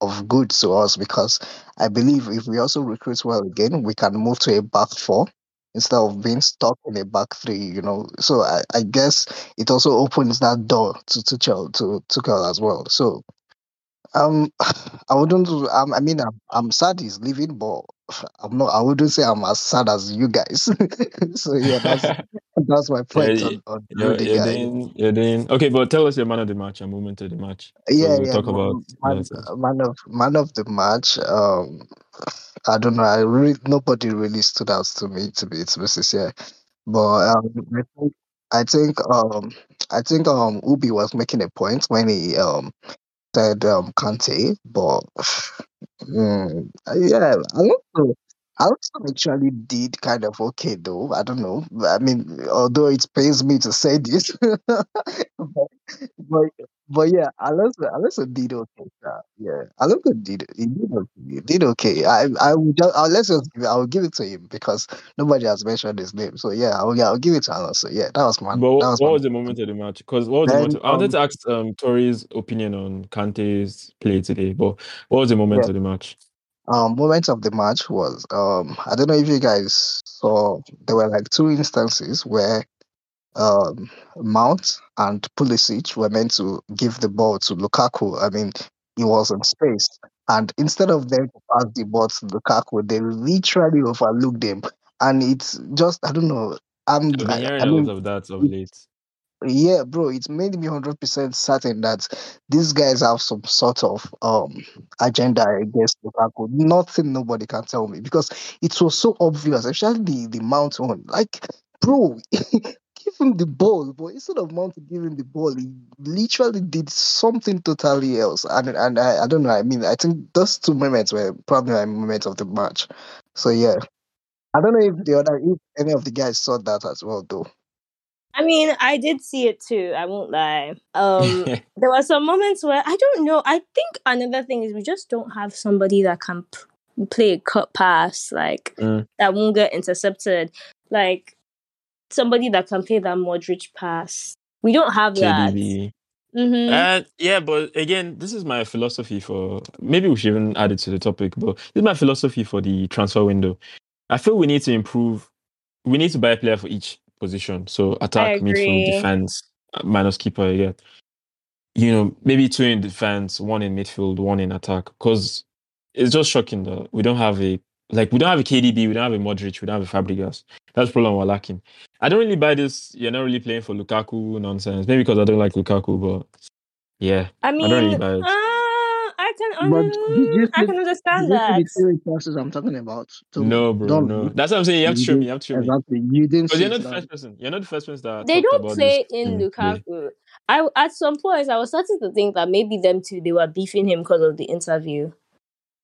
of good to us because I believe if we also recruit well again, we can move to a back four instead of being stuck in a back three, you know. So I, I guess it also opens that door to Tuchel to Tuchel as well. So um, I wouldn't. Um, I mean, I'm, I'm sad he's leaving, but I'm not. I wouldn't say I'm as sad as you guys. so yeah, that's that's my point Yeah, on, on You're, you're doing, you're doing okay, but tell us your man of the match and moment of the match. yeah, so we'll yeah. talk man, about man, that. man of man of the match. Um, I don't know. I really nobody really stood out to me to be to be sincere, but um, I think I think um I think um Oubi was making a point when he um said um Kante, but mm, yeah, Alonso Alonso actually did kind of okay though. I don't know. I mean, although it pains me to say this, but, but but yeah, Alonso Alonso did okay. sha. Yeah, Alonso did he did okay. He did okay. I I would just I'll, let's just give it, I'll give it to him because nobody has mentioned his name. So yeah, I'll yeah I'll give it to Alonso. Yeah, that was my But that what, was what my was the moment of the match? Because what was the moment? I wanted um to ask um Tori's opinion on Kante's play today, but what was the moment yeah of the match? Um moment of the match was um I don't know if you guys saw there were like two instances where um, Mount and Pulisic were meant to give the ball to Lukaku. I mean, he was in space. And instead of them to pass the ball to Lukaku, they literally overlooked him. And it's just, I don't know. I'm, I've been I, hearing I a lot mean, of that of late. Yeah, bro, it made me 100% certain that these guys have some sort of um agenda against Lukaku. Nothing nobody can tell me because it was so obvious, especially the, the Mount one. Like, bro, give him the ball, but instead of Mount him the ball, he literally did something totally else. And and I, I don't know, I mean, I think those two moments were probably my moments of the match. So yeah. I don't know if the other if any of the guys saw that as well though. I mean, I did see it too. I won't lie. Um, there were some moments where I don't know. I think another thing is we just don't have somebody that can p- play a cut pass like Mm. that won't get intercepted. Like somebody that can play that Modric pass. We don't have that. KDB. hmm Uh, yeah, but again, this is my philosophy for maybe we should even add it to the topic, but this is my philosophy for the transfer window. I feel we need to improve. We need to buy a player for each position. So attack, midfield, defense, uh, minus keeper. Yeah, you know, maybe two in defense, one in midfield, one in attack. Because it's just shocking that we don't have a like we don't have a KDB, we don't have a Modric, we don't have a Fabregas. That's the problem we're lacking. I don't really buy this. You're not really playing for Lukaku nonsense. Maybe because I don't like Lukaku, but yeah, I mean, I don't really buy it. uh, I can, But um, did you I can understand you that. the theory passes I'm talking about? Toby? No, bro, Don't no. That's what I'm saying. You have to You show me. You have to show me. Exactly. You didn't Because you're not the first person. You're not the first person that They don't about play this in in play. Lukaku. I at some point I was starting to think that maybe them two they were beefing him because of the interview.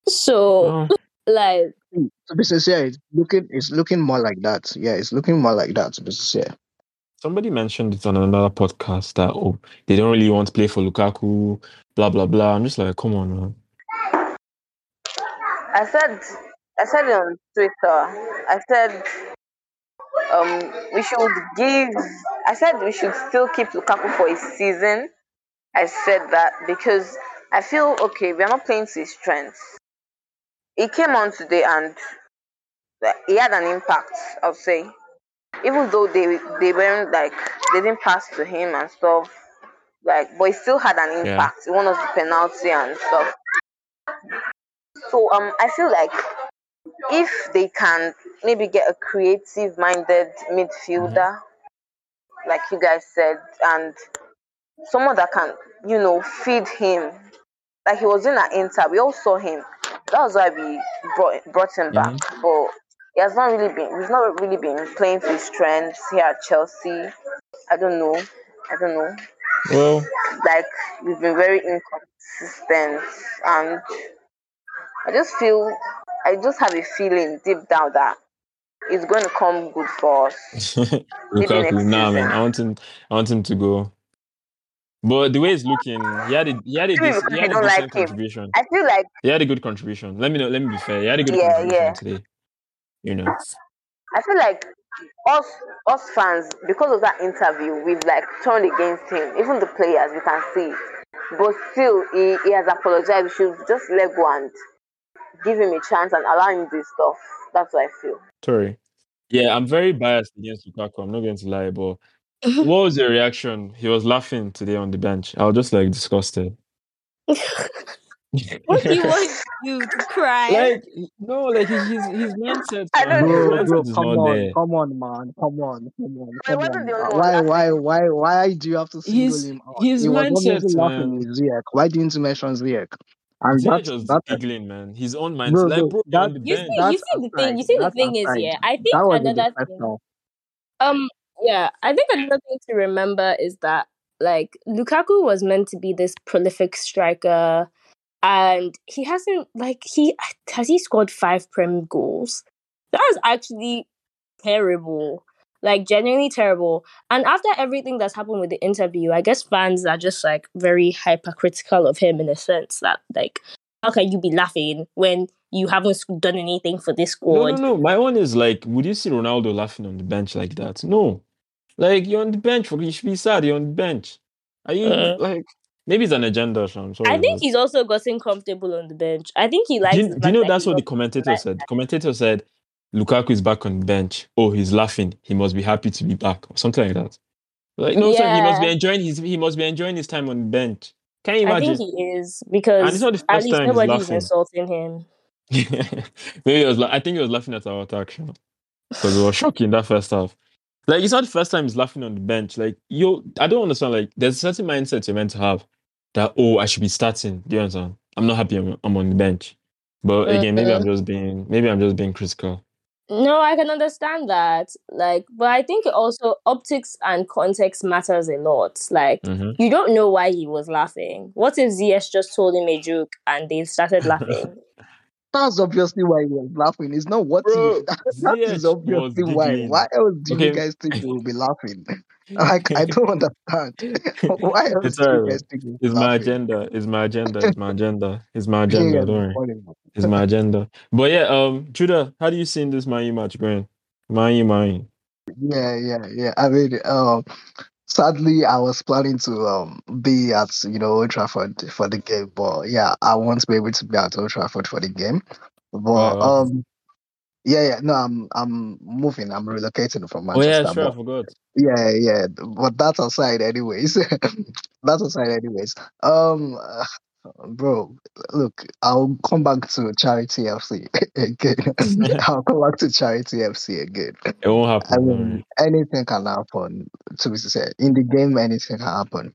So Oh, like To be sincere, it's looking it's looking more like that. Yeah, it's looking more like that. To be sincere. somebody mentioned it on another podcast that oh they don't really want to play for Lukaku, blah blah blah. I'm just like, come on, man. I said I said on Twitter. I said um we should give I said we should still keep Lukaku for a season. I said that because I feel okay, we are not playing to his strengths. He came on today and he had an impact, I'll say. Even though they they weren't like they didn't pass to him and stuff. Like but he still had an Yeah. impact. Won us the penalty and stuff. So um I feel like if they can maybe get a creative minded midfielder, like you guys said, and someone that can, you know, feed him. Like he was in an Inter, we all saw him. That was why we brought brought him back. But he has not really been he's not really been playing to his strengths here at Chelsea. I don't know. I don't know. Well, Like we've been very inconsistent and I just feel I just have a feeling deep down that it's going to come good for us. Lukaku, nah, man. I want him. I want him to go. But the way it's looking, he had a he had a, dec- he had a decent like him. contribution. I feel like He had a good contribution. Let me know. Let me be fair. He had a good Yeah, contribution yeah. today. You know. I feel like us us fans, because of that interview, we've like turned against him. Even the players, we can see. it. But still, he, he has apologized. We should just let go and give him a chance and allow him do stuff. That's what I feel. Sorry. Yeah, I'm very biased against Lukaku. I'm not going to lie, but what was your reaction? He was laughing today on the bench. I was just like disgusted. What do you want you to cry? like no, like he's his, his mindset, I don't know. Bro, mindset bro, come on, there. come on, man, come on, come on, come on. the only one Why, why, why, why do you have to single His him out? his He was mindset, obviously laughing man. with Ziyech. Why didn't you mention Ziyech? And Ziyech that's was that's giggling, man. His own mindset. bro, Like, bro, bro, you're that the you see, you see the thing. You see the thing is, yeah. I think That was in the another thing. Um, yeah, I think another thing to remember is that like Lukaku was meant to be this prolific striker, and he hasn't like he has he scored five Prem goals. That is actually terrible, like genuinely terrible. And after everything that's happened with the interview, I guess fans are just like very hypercritical of him in a sense that like how can you be laughing when you haven't done anything for this No, squad? no, no. My own is like, would you see Ronaldo laughing on the bench like that? No. Like you're on the bench. You should be sad. You're on the bench. Are you Uh. like maybe it's an agenda? so I'm sorry. I think he's also gotten comfortable on the bench. I think he likes. Do you, do you know that's what the commentator said? The commentator said Lukaku is back on the bench. Oh, he's laughing. He must be happy to be back, or something like that. Like no, sir, he must be enjoying his he must be enjoying his time on the bench. Can you imagine? I think he is because And it's not the at least time nobody's insulting him. Maybe it was. la- I think he was laughing at our attack because it was shocking that first half. Like it's not the first time he's laughing on the bench. Like yo, I don't understand. Like there's a certain mindset you're meant to have that oh I should be starting. Do you understand? I'm not happy. I'm, I'm on the bench. But again, maybe I'm just being maybe I'm just being critical. No, I can understand that. Like, but I think also optics and context matters a lot. Like, Mhm. you don't know why he was laughing. What if Ziyech just told him a joke and they started laughing? That's obviously why he was laughing. It's not what Bro, if. That, that is obviously why. giggling. Why else do Okay. you guys think he will be laughing? Like I don't understand. why else It's do you guys think he'll be It's my laughing? agenda. It's my agenda. It's my agenda. It's my agenda. yeah, Don't worry. It's my agenda. But yeah, um, Judah, how do you see this Man U match going? Man U, Man U. Yeah, yeah, yeah. I mean, um, sadly, I was planning to um be at you know Old Trafford for the game, but yeah, I won't be able to be at Old Trafford for the game. But Wow. um, yeah, yeah. No, I'm I'm moving. I'm relocating from Manchester. Oh yeah, sure, I but- forgot. yeah, yeah. But that's aside, anyways. that's aside, anyways. Um, bro, look, I'll come back to Charity FC again. I'll come back to Charity FC again. It won't happen. I mean, anything can happen. To be said, in the game, anything can happen.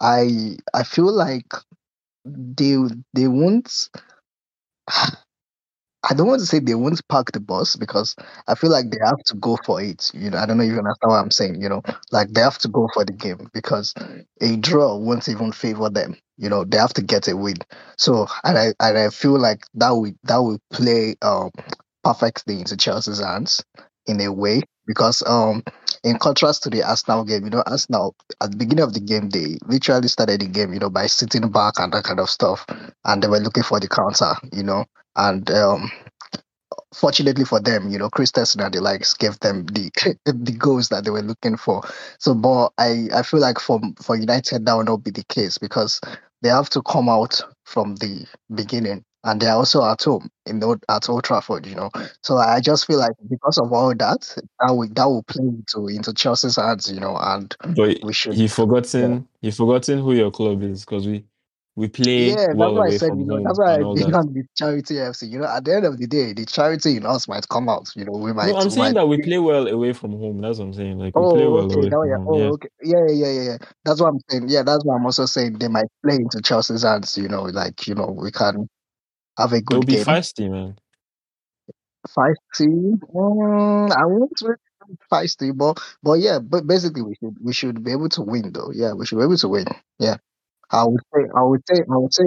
I I feel like they they won't. I don't want to say they won't park the bus because I feel like they have to go for it. You know, I don't know if you understand what I'm saying. You know, like they have to go for the game because a draw won't even favor them. You know, they have to get a win. So, and I and I feel like that will that will play um perfectly into Chelsea's hands in a way because um in contrast to the Arsenal game, you know, Arsenal at the beginning of the game they literally started the game, you know, by sitting back and that kind of stuff, and they were looking for the counter, you know, and um fortunately for them, you know, Christensen and the likes gave them the the goals that they were looking for. So, but I I feel like for for United that will not be the case because they have to come out from the beginning and they're also at home in the, at Old Trafford, you know. So I just feel like because of all that, that will that will play into into Chelsea's hands, you know, and But we should. he forgotten he forgotten who your club is because we we play Yeah, that's well why I said, you know, that's why I began with charity FC. You know, at the end of the day, the charity in us might come out. You know, we might. No, I'm saying might that we play well away from home. That's what I'm saying. Like we Oh, play well okay. away from yeah. home. Oh, Yeah. okay. Yeah, yeah, yeah, yeah. That's what I'm saying. Yeah, that's what I'm also saying. They might play into Chelsea's hands. You know, like you know, we can have a good. It'll be game. feisty, man. Feisty. Mm, I won't really say feisty, but but yeah, but basically we should we should be able to win though. Yeah, we should be able to win. Yeah. I would say I would say I would say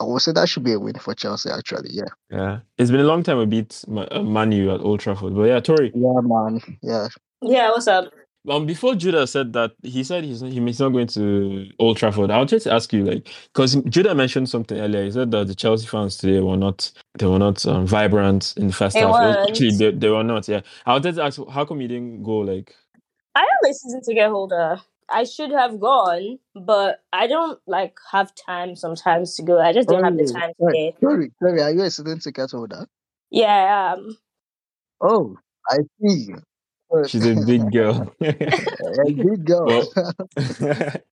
I would say that should be a win for Chelsea actually. Yeah. Yeah. It's been a long time we beat Ma- uh, Man U at Old Trafford. But yeah, Tori. Yeah, man. Yeah. Yeah, what's up? Um, before Judah said that, he said he's he's not going to Old Trafford. I wanted to ask you, like, because Judah mentioned something earlier. He said that the Chelsea fans today were not they were not um, vibrant in the first They half. Was- weren't. actually, they, they were not. Yeah, I wanted to ask, how come you didn't go? Like, I am a season ticket holder. I should have gone, but I don't like have time sometimes to go. I just don't have the Oh, time sorry, today. sorry, sorry. Are you a student ticket holder? Yeah, I am. Oh, I see. She's a big girl. a big girl.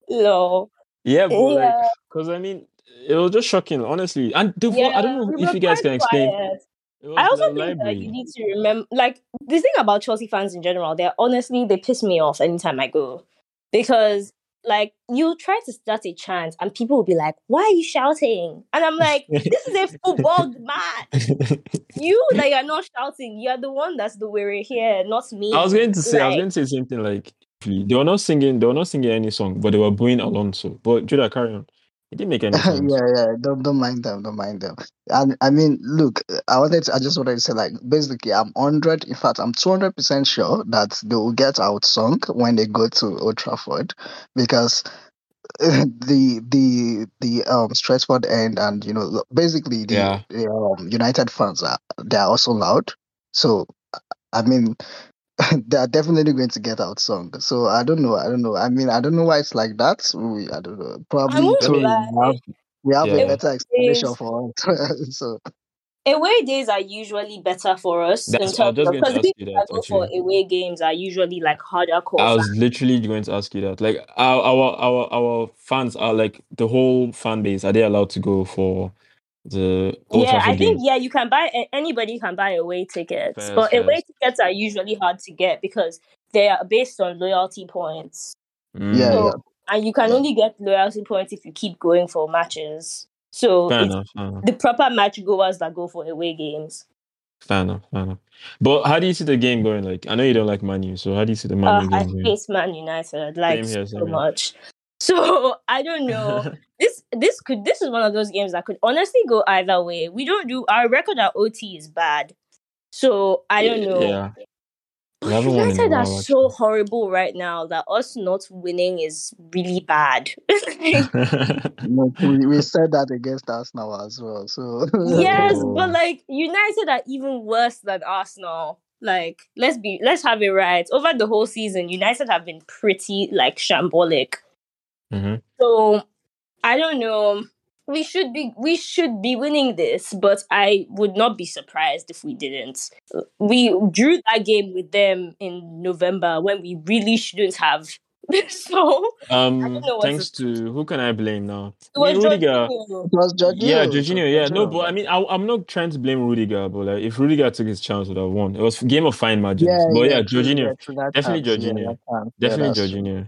No. yeah, but like, because I mean, it was just shocking, honestly. And the, Yeah, I don't know we if you guys can explain. quiet. Was I also the think that you need to remember, like, the thing about Chelsea fans in general, they're honestly, they piss me off anytime I go. Because, like, you try to start a chant and people will be like, why are you shouting? And I'm like, this is a football match. You that you're not shouting, you're the one that's the weary here, not me. I was going to say, I was going to say the same thing. Like they were not singing, they were not singing any song, but they were booing Alonso. But Judah, carry on. It didn't make any sense. yeah, yeah. Don't don't mind them. Don't mind them. And I mean, look, I wanted. To, I just wanted to say, like, basically, I'm hundred. In fact, I'm two hundred percent sure that they will get out sung when they go to Old Trafford, because the the the um Stretford end and you know basically the, Yeah. the um, United fans are they are also loud. So I mean. they are definitely going to get out sung. So I don't know. I don't know. I mean, I don't know why it's like that. We, I don't know. Probably won't we have, we have Yeah. a better explanation for it. so away days are usually better for us in terms I was just of because the people that that, go for away games are usually like harder I was literally going to ask you that. Like our our our, our fans are like the whole fan base. Are they allowed to go for the yeah, I think yeah, you can buy anybody can buy away tickets, Fairs, but away tickets are usually hard to get because they are based on loyalty points, Mm, yeah, So- yeah. and you can Yeah. only get loyalty points if you keep going for matches. So Fair it's enough. Fair enough. the proper match goers that go for away games. Fair enough. Fair enough. But how do you see the game going? Like I know you don't like Manu, so how do you see the Manu Uh, I game going? hate Man United like Same here, so here. much. So I don't know. this this could this is one of those games that could honestly go either way. We don't do our record at OT is bad. So I don't know. Yeah. But We haven't won United are so horrible right now that us not winning is really bad. No, we, we said that against Arsenal as well. So yes, Oh. but like United are even worse than Arsenal. Like let's be let's have it right. Over the whole season, United have been pretty like shambolic. Mhm. So I don't know. We should be we should be winning this, but I would not be surprised if we didn't. We drew that game with them in November when we really shouldn't have. so Um, don't know what thanks to who can I blame now? it was I mean, Rudiger. It was Jorginho. Yeah, it was Jorginho. Yeah, no, but I mean, I, I'm not trying to blame Rudiger, but like, if Rudiger took his chance, would have won. It was game of fine margins. yeah, but yeah, true, Jorginho, yeah, Definitely chance, yeah, Jorginho. yeah, definitely that's true. Jorginho.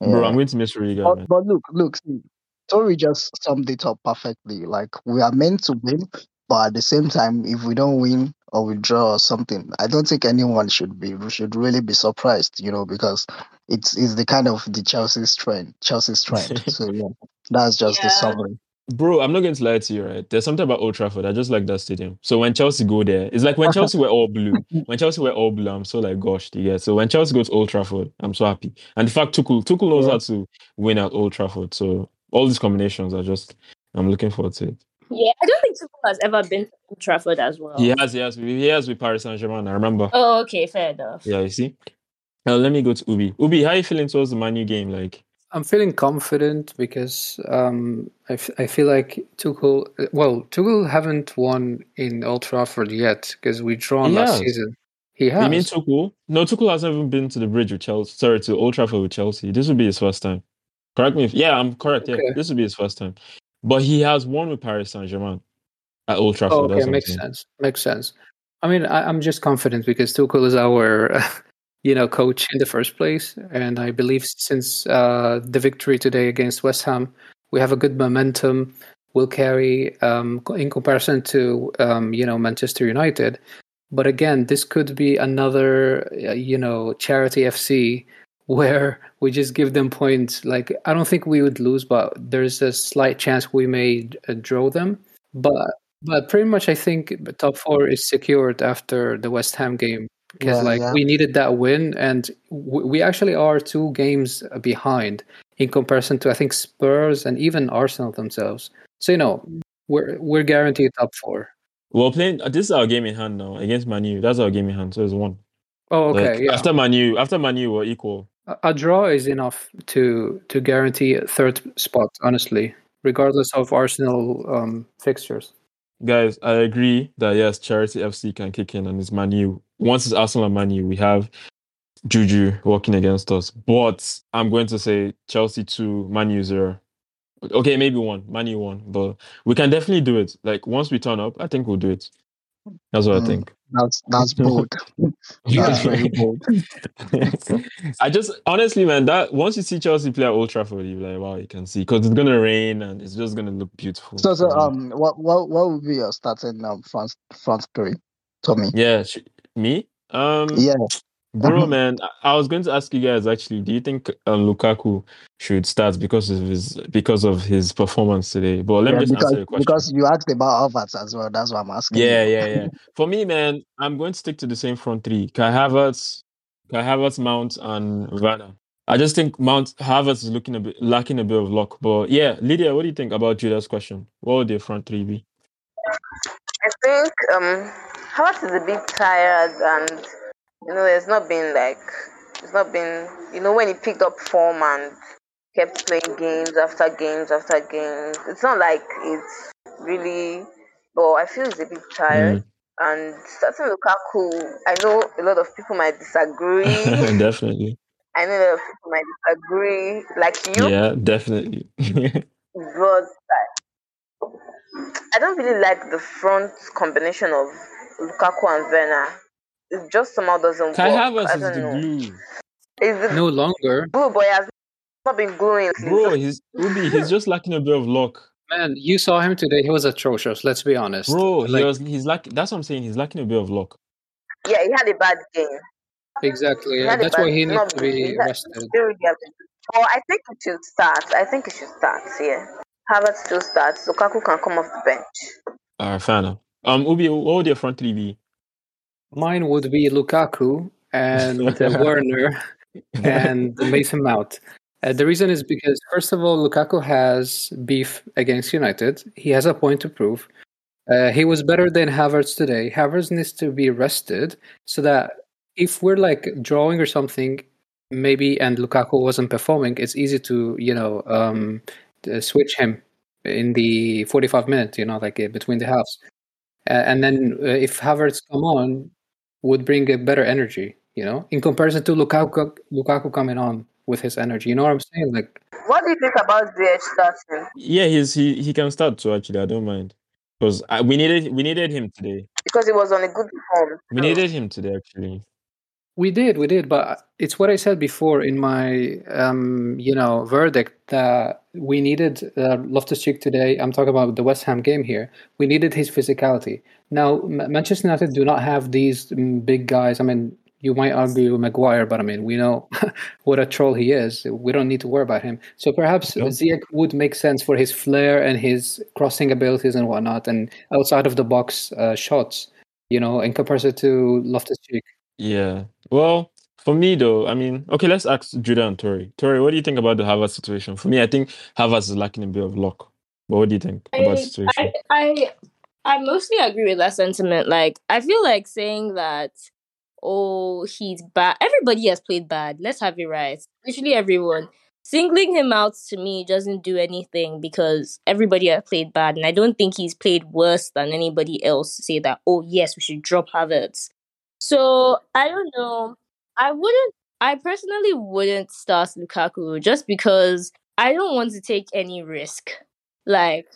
Yeah. Bro, I'm going to miss Rudiger, man. But, but look, look, see, Tori just summed it up perfectly. Like we are meant to win, but at the same time, if we don't win or we draw or something, I don't think anyone should be should really be surprised, you know, because it's it's the kind of the Chelsea's trend, Chelsea's trend. so yeah, that's just the Yeah. summary. Bro, I'm not going to lie to you, right? There's something about Old Trafford. I just like that stadium. So when Chelsea go there, it's like when Chelsea were all blue. When Chelsea were all blue, I'm so like, gosh, get. So when Chelsea goes to Old Trafford, I'm so happy. And the fact Tuchel, Tuchel knows Yeah. how to win at Old Trafford. So all these combinations are just, I'm looking forward to it. Yeah, I don't think Tuchel has ever been to Old Trafford as well. He has, he has, he has with Paris Saint Germain. I remember. Oh, okay, fair enough. Yeah, you see. Now let me go to Oubi. Oubi, how you feeling towards the Manu game? Like, I'm feeling confident because um, I, f- I feel like Tuchel. Well, Tuchel haven't won in Old Trafford yet because we drawn last season. He has. you mean Tuchel? No, Tuchel hasn't even been to the bridge with Chelsea. Sorry, to Old Trafford with Chelsea. This would be his first time. Correct me if yeah, I'm correct. Yeah, Okay. this would be his first time. But he has won with Paris Saint Germain at Old Trafford. Oh, okay, makes sense. Makes sense. I mean, I, I'm just confident because Tuchel is our, you know, coach in the first place, and I believe since uh, the victory today against West Ham, we have a good momentum. Will carry um, in comparison to um, you know Manchester United, but again, this could be another uh, you know charity FC where we just give them points. Like I don't think we would lose, but there's a slight chance we may uh, draw them. But but pretty much, I think top four is secured after the West Ham game because Yeah, like yeah. we needed that win, and w- we actually are two games behind in comparison to I think Spurs and even Arsenal themselves. So you know we're we're guaranteed top four. Well, playing this is our game in hand now against Manu. That's our game in hand. So it's one. Oh, okay, Like, yeah. After Manu, after Manu, we're equal. A- a draw is enough to to guarantee a third spot, honestly, regardless of Arsenal um, fixtures. Guys, I agree that yes, Charity FC can kick in and it's Manu. Once it's Arsenal and Manu, we have Juju working against us. But I'm going to say Chelsea two, Manu zero. Okay, maybe one, Manu one, but we can definitely do it. Like once we turn up, I think we'll do it. That's what I Mm. think. That's that's bold. That's very bold. I just honestly, man, that once you see Chelsea play at Old Trafford, you're like, wow, you can see because it's gonna rain and it's just gonna look beautiful. So so um what what what would be your starting um front front three? Tommy. yeah, sh- me, um, Yeah. Bro, man, I-, I was going to ask you guys actually, do you think um, Lukaku should start because of his because of his performance today? But let yeah me just because, answer your question. because you asked about Havertz as well. That's what I'm asking. Yeah, you. yeah, yeah. For me, man, I'm going to stick to the same front three: Kai Havertz, Kai Havertz, Mount, and Werner. I just think Mount Havertz is looking a bit lacking a bit of luck. But yeah, Leedya, what do you think about Judah's question? What would their front three be? I think um Havertz is a bit tired and you know it's not been like it's not been you know when he picked up form and kept playing games after games after games. It's not like it's really but I feel he's a bit tired. Mm. And starting Lukaku, I know a lot of people might disagree. definitely. I know a lot of people might disagree, like you, Yeah, definitely. but I don't really like the front combination of Lukaku and Werner. It just somehow doesn't Kai work. Havertz I is don't the know. glue. It's the No longer, glue, boy has not been gluing. Bro, he's Oubi, he's just lacking a bit of luck. man. You saw him today. He was atrocious. Let's be honest. Bro, he was he's like that's what I'm saying. He's lacking a bit of luck. Yeah, he had a bad game. exactly. Yeah, that's why he needs not, to be rested. he didn't really have it. Oh, I think he should start. I think he should start. Yeah, Havertz still starts. Lukaku can come off the bench. Alright, fair enough. Um Oubi, what would your front three be? Mine would be Lukaku and uh, Werner and Mason Mount. Uh, the reason is because, first of all, Lukaku has beef against United. He has a point to prove. Uh, he was better than Havertz today. Havertz needs to be rested so that if we're like drawing or something, maybe and Lukaku wasn't performing, it's easy to you know um, to switch him in the 45 minutes. You know, like uh, between the halves, uh, and then uh, if Havertz come on, would bring a better energy. You know, in comparison to Lukaku, Lukaku coming on with his energy. You know what I'm saying? Like, What do you think about Ziyech starting? Yeah, he's he he can start too actually. I don't mind. Because uh, we needed we needed him today. Because he was on a good form. We needed him today actually. We did, we did, but it's what I said before in my, um, you know, verdict that we needed uh, Loftus Cheek today. I'm talking about the West Ham game here. We needed his physicality. Now, Ma- Manchester United do not have these mm, big guys. I mean, you might argue Maguire, but I mean, we know what a troll he is. We don't need to worry about him. So perhaps No. Ziyech would make sense for his flair and his crossing abilities and whatnot, and outside of the box uh, shots. You know, in comparison to Loftus Cheek. Yeah. Well, for me though, I mean, okay, let's ask Judah and Tori. Tori, what do you think about the Havertz situation? For me, I think Havertz is lacking a bit of luck. But what do you think about the situation? I, I, I mostly agree with that sentiment. Like, I feel like saying that, oh, he's bad. Everybody has played bad. Let's have it right. Literally everyone. Singling him out to me doesn't do anything because everybody has played bad, and I don't think he's played worse than anybody else to say that. Oh, yes, we should drop Havertz. So I don't know. I wouldn't. I personally wouldn't start Lukaku just because I don't want to take any risk. Like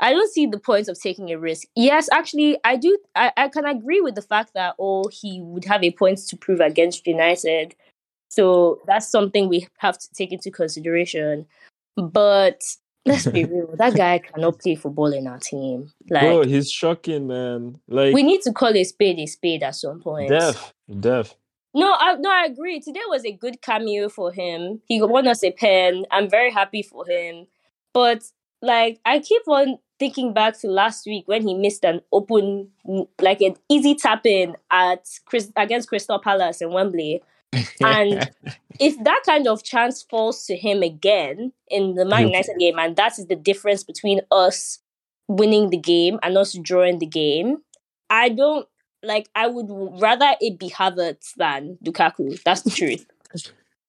I don't see the point of taking a risk. Yes, actually, I do. I, I can agree with the fact that oh, he would have a point to prove against United. So that's something we have to take into consideration. But let's be real, that guy cannot play football in our team. Like Bro, he's shocking, man. Like we need to call a spade a spade at some point. deaf, deaf. No, I no, I agree. Today was a good cameo for him. He won us a pen. I'm very happy for him. But like I keep on thinking back to last week when he missed an open like an easy tap in at Chris against Crystal Palace in Wembley. And- If that kind of chance falls to him again in the Man. United game, and that is the difference between us winning the game and us drawing the game, I don't like I would rather it be Havertz than Lukaku. That's the truth.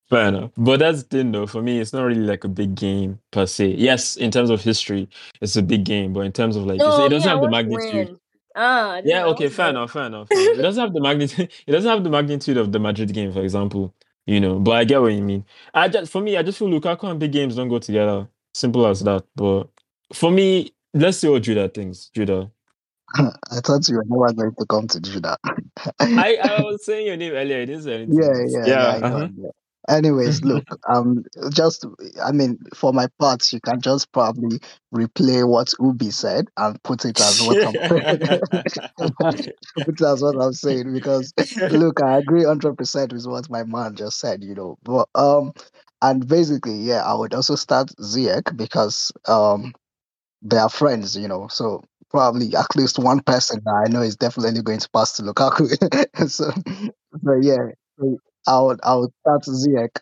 Fair enough. But that's the thing though, for me, it's not really like a big game per se. Yes, in terms of history, it's a big game, but in terms of like No, it doesn't I have the magnitude. win. Ah, Yeah, okay, fair win. enough, fair enough. fair. It doesn't have the magnitude. It doesn't have the magnitude of the Madrid game, for example. You know, but I get what you mean. I just for me, I just feel Lukaku and big games don't go together. Simple as that. But for me, let's see what Judah thinks. Judah, I thought you were never going to come to Judah. I, I was saying your name earlier. I didn't say anything. yeah, else. yeah, yeah. Uh-huh. I know. Anyways, look, um, just I mean, for my part, you can just probably replay what Oubi said and put it as what I'm put it as what I'm saying because look, I agree hundred percent with what my man just said, you know. But um, and basically, yeah, I would also start Ziyech because um, they are friends, you know. So probably at least one person that I know is definitely going to pass to Lukaku. so, but yeah, I would I would start Ziyech.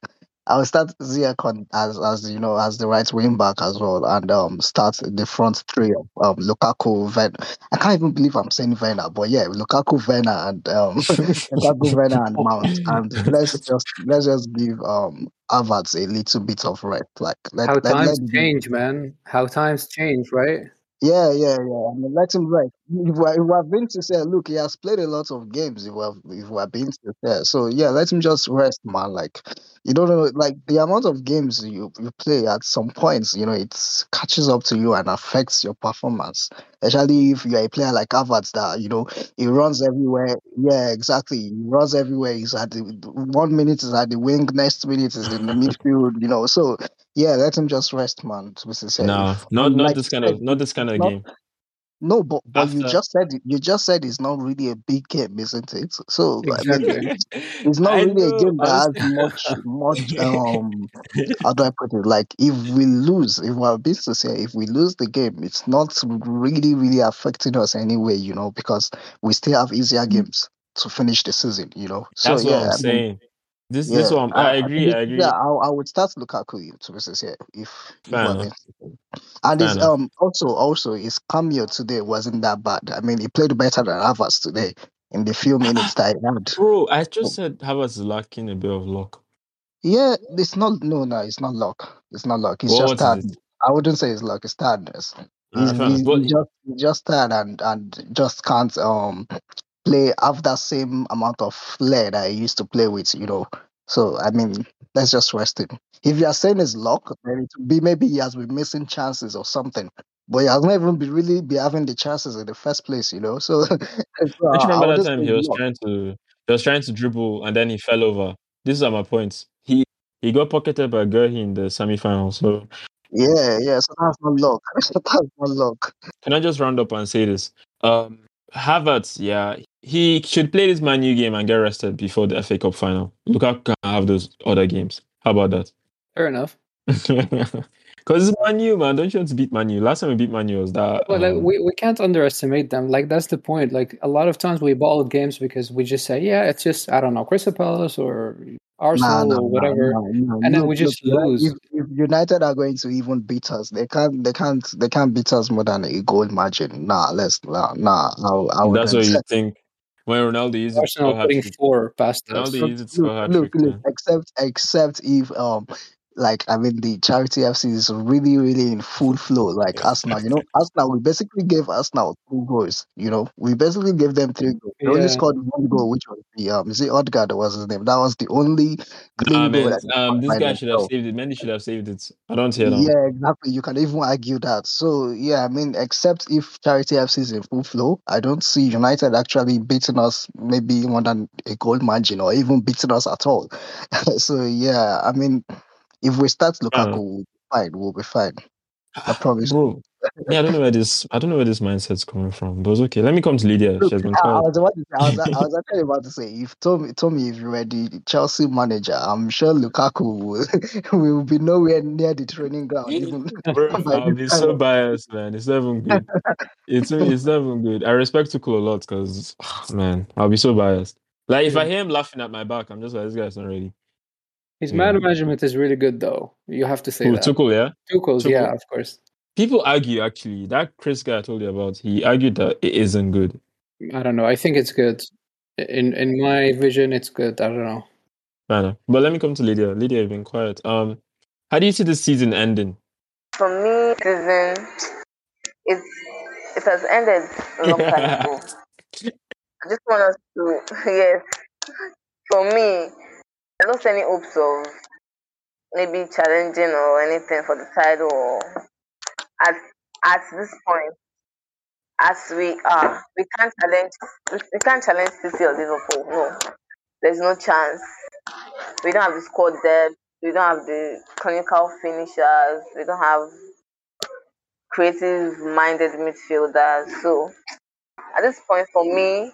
I would start Ziyech on as as you know as the right wing back as well, and um start the front three of um Lukaku, Ven. I can't even believe I'm saying Werner, but yeah, Lukaku, Werner, and um Lukaku, Werner, and Mount, and let's just let's just give um Havertz a little bit of rest, like let How let, let times him- change, man. How times change, right? yeah, yeah, yeah. I mean, let him rest. If we, if we have been to say, look, he has played a lot of games. If we have, if we have been to say, so yeah, let him just rest, man. Like, you don't know, like the amount of games you, you play at some points, you know, it catches up to you and affects your performance. Especially if you're a player like Havertz that, you know, he runs everywhere. Yeah, exactly. He runs everywhere. He's at the one minute is at the wing, next minute is in the midfield, you know. So yeah, let him just rest, man. To be sincere. no, not not like this kind of not this kind of not- game. No, but, but That's you just said it- you just said it's not really a big game, isn't it? So I mean, Exactly. it's not I really a game that has much much um how do I put it? Like if we lose, if we're being sincere, if we lose the game, it's not really, really affecting us anyway, you know, because we still have easier games to finish the season, you know. So That's yeah, I'm I mean, This this yeah, one I agree. I think- agree. Yeah, I, I would start Lukaku to be sincere if, if Fair we're enough. And Fair enough. um also also his cameo today wasn't that bad. I mean, he played better than Havertz today in the few minutes that he had. Bro, I just said Havertz is lacking a bit of luck. Yeah, it's not no no, it's not luck. It's not luck. It's just what is tiredness. it? I wouldn't say it's luck. It's tiredness. He's, he's, But he's just he's just tired and and just can't um play have that same amount of flair that he used to play with. You know. So I mean, let's just rest him. If you are saying it's luck, then it be maybe he has been missing chances or something. But he has not even be really be having the chances in the first place, you know. So, so I remember that time he was luck. trying to he was trying to dribble and then he fell over. These are my points. He he got pocketed by Guehi in the semi final. So Yeah, yeah. So that's not luck. that's not luck. can I just round up and say this? Um Havertz, yeah, he should play this Man U game and get rested before the FA Cup final. Lukaku can have those other games. How about that? Fair enough. Because it's Man U, man. Don't you want to beat Man U? Last time we beat Man U was that. But like, um, we, we can't underestimate them. Like that's the point. Like a lot of times we ball games because we just say, yeah, it's just I don't know, Crystal Palace or Arsenal Nah, nah, or whatever. nah, nah, nah. and then Look, we just look, lose. If, if United are going to even beat us, they can't. They can't. They can't beat us more than a goal margin. Nah, let's. Nah, nah I, I that's what you think. When Ronaldo is, it to Arsenal score putting hat-trick. four past us. Ronaldo Look, used it look, look, look, except except if um like I mean the charity FC is really really in full flow like Arsenal. You know, Arsenal we basically gave Arsenal two goals. You know, we basically gave them three goals. They only scored one goal, which was the um is it Odegaard was his name. That was the only clean Nah, goal Um, this guy should have saved it. Mendy should have saved it. I don't hear that. Yeah, exactly. You can even argue that. So yeah, I mean, except if Charity FC is in full flow, I don't see United actually beating us maybe more than a goal margin or even beating us at all. so yeah, I mean, if we start Lukaku, Uh. we'll be fine. We'll be fine. I promise. Bro, yeah, I don't know where this. I don't know where this mindset's coming from. But it's okay. Let me come to Leedya. Look, She has been I, I was about to say, I was, I was actually about to say, if Tommy, Tommy, if you were the Chelsea manager, I'm sure Lukaku will, will be nowhere near the training ground. Even Bro, I'll be so biased, man. It's not even good. It's it's not even good. I respect Tuchel a lot because, man, I'll be so biased. Like if I hear him laughing at my back, I'm just like, this guy's not ready. His Yeah. man management is really good, though. You have to say Who that. Tuchel? Yeah. Tuchel's, Tuchel. yeah, of course. People argue actually that Chris guy I told you about. He argued that it isn't good. I don't know. I think it's good. In in my vision, it's good. I don't know. Fair enough. But let me come to Leedya. Leedya, you've been quiet. Um, how do you see the season ending? For me, season it's it has ended a long time ago. I just want us to yes. For me, I see any hopes of maybe challenging or anything for the title or at at this point. As we are, we can't challenge. We can't challenge City or Liverpool. No, there's no chance. We don't have the squad depth. We don't have the clinical finishers. We don't have creative-minded midfielders. So, at this point, for me,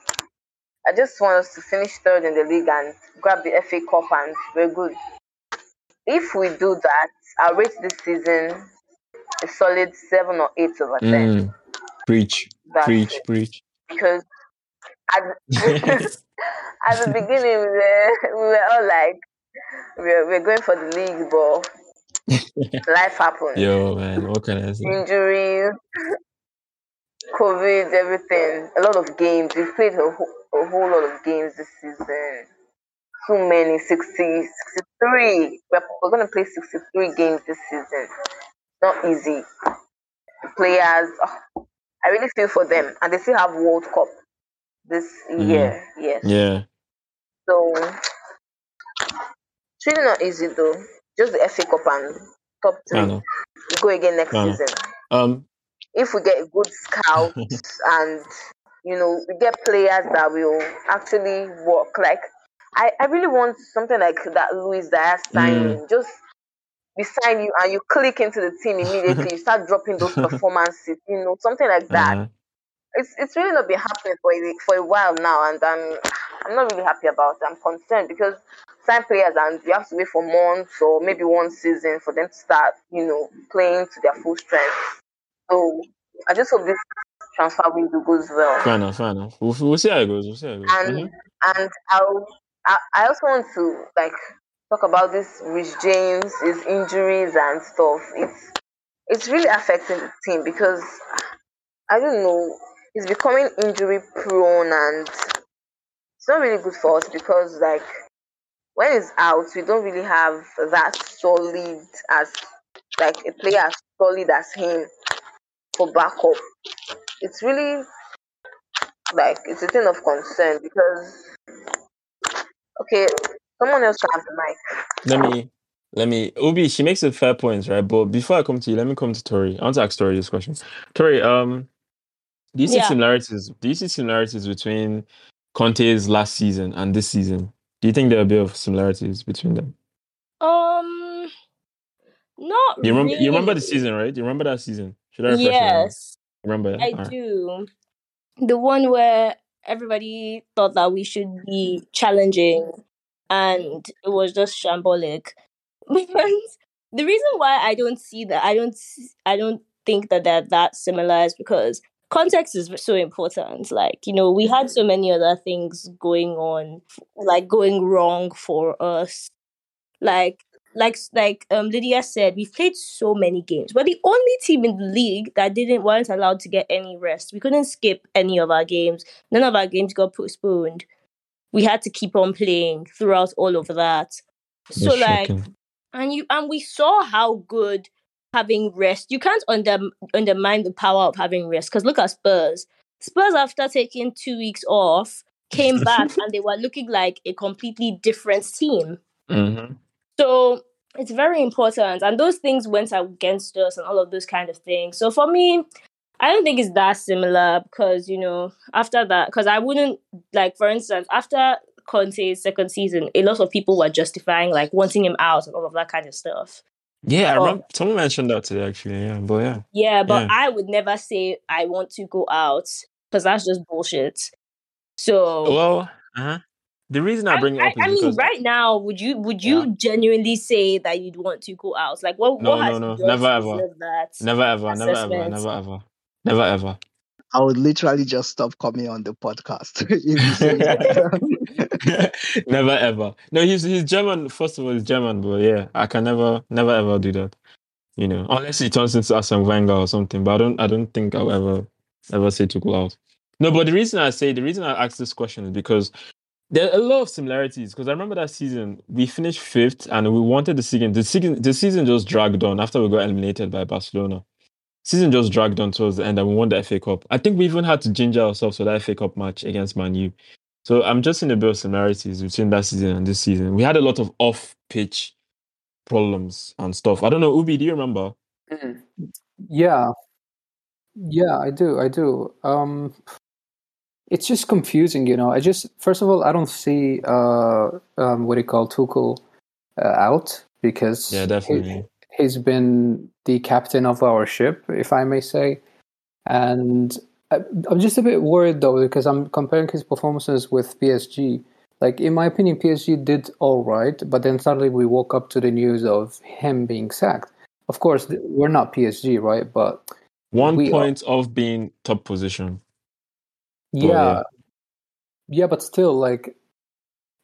I just want us to finish third in the league and grab the FA Cup, and we're good. If we do that, I'll rate this season a solid seven or eight over ten. Mm, preach, That's preach, it. preach. Because at, at the beginning, we were, we were all like, we're, we're going for the league, but life happened. Yo, man, what can I say? Injuries, COVID, everything. A lot of games. We've played a, whole- a whole lot of games this season. Too many, 60, 63. We're, we're going to play 63 games this season. Not easy. The players, oh, I really feel for them. And they still have World Cup this Mhm. year. Yes. Yeah, So it's really not easy though. Just the FA Cup and top three. We go again next season. Um, If we get good scouts and you know we get players that will actually work. Like I, I really want something like that Luis Diaz signing. Just we sign you and you click into the team immediately. you start dropping those performances. You know something like that. uh, it's it's really not been happening for a, for a while now, and I'm I'm not really happy about it. I'm concerned because sign players and you have to wait for months or maybe one season for them to start, you know, playing to their full strength. So I just hope this transfer window goes well. fair enough, fair enough. We'll, we'll see how it goes. We'll see how it goes. And Mhm. and I'll, I I also want to like talk about this Reece James, his injuries and stuff. It's it's really affecting the team because I don't know, he's becoming injury prone and it's not really good for us because like when he's out we don't really have that solid as like a player as solid as him for backup. It's really like it's a thing of concern because okay, someone else can have the mic. Let me, let me. Oubi, she makes a fair point, right? But before I come to you, let me come to Tori. I want to ask Tori this question. Tori, um, do you see Yeah. similarities? Do you see similarities between Conte's last season and this season? Do you think there are a bit of similarities between them? Um, not You remember? You remember the season, right? You remember that season? Should I refresh? Yes, Remember? I do. The one where everybody thought that we should be challenging, and it was just shambolic. the reason why I don't see that, I don't, I don't think that they're that similar is because context is so important. Like, you know, we had so many other things going on, like going wrong for us. Like, like, like um, Leedya said, we've played so many games. We're the only team in the league that didn't weren't allowed to get any rest. We couldn't skip any of our games. None of our games got postponed. We had to keep on playing throughout all of that. So, like, and you and we saw how good having rest. You can't under, undermine the power of having rest because look at Spurs. Spurs, after taking two weeks off, came back and they were looking like a completely different team. Mm-hmm. So it's very important. And those things went against us and all of those kind of things. So for me, I don't think it's that similar because, you know, after that, because I wouldn't, like, for instance, after Conte's second season, a lot of people were justifying, like, wanting him out and all of that kind of stuff. Yeah, I remember someone mentioned that today actually. Yeah, but yeah. Yeah, but yeah. I would never say I want to go out because that's just bullshit. So well, uh-huh. The reason I bring I, it up I, is I mean, right now, would you would you Yeah. genuinely say that you'd want to go out? Like, what No, what has no, no, never ever. that? never ever, never ever, never ever, never ever. I would literally just stop coming on the podcast if you say that. never ever. No, he's he's German. First of all, he's German, but yeah, I can never, never ever do that. You know, unless he turns into Arsene Wenger or something. But I don't, I don't think I'll ever, ever say to go out. No, but the reason I say, the reason I ask this question is because there are a lot of similarities. Because I remember that season we finished fifth, and we wanted the season. The season, the season just dragged on after we got eliminated by Barcelona. Season just dragged on towards the end, and we won the FA Cup. I think we even had to ginger ourselves for that FA Cup match against Man U. So I'm just in a bit of similarities between that season and this season. We had a lot of off-pitch problems and stuff. I don't know, Oubi, do you remember? Yeah. Yeah, I do. I do. Um it's just confusing, you know. I just first of all, I don't see uh um what do you call Tuchel uh, out because Yeah, he, definitely. he's been the captain of our ship, if I may say. And I, I'm just a bit worried though because I'm comparing his performances with PSG. Like in my opinion, PSG did all right, but then suddenly we woke up to the news of him being sacked. Of course, we're not PSG, right? But One we are- point of being top position. Yeah, yeah. yeah, but still, like,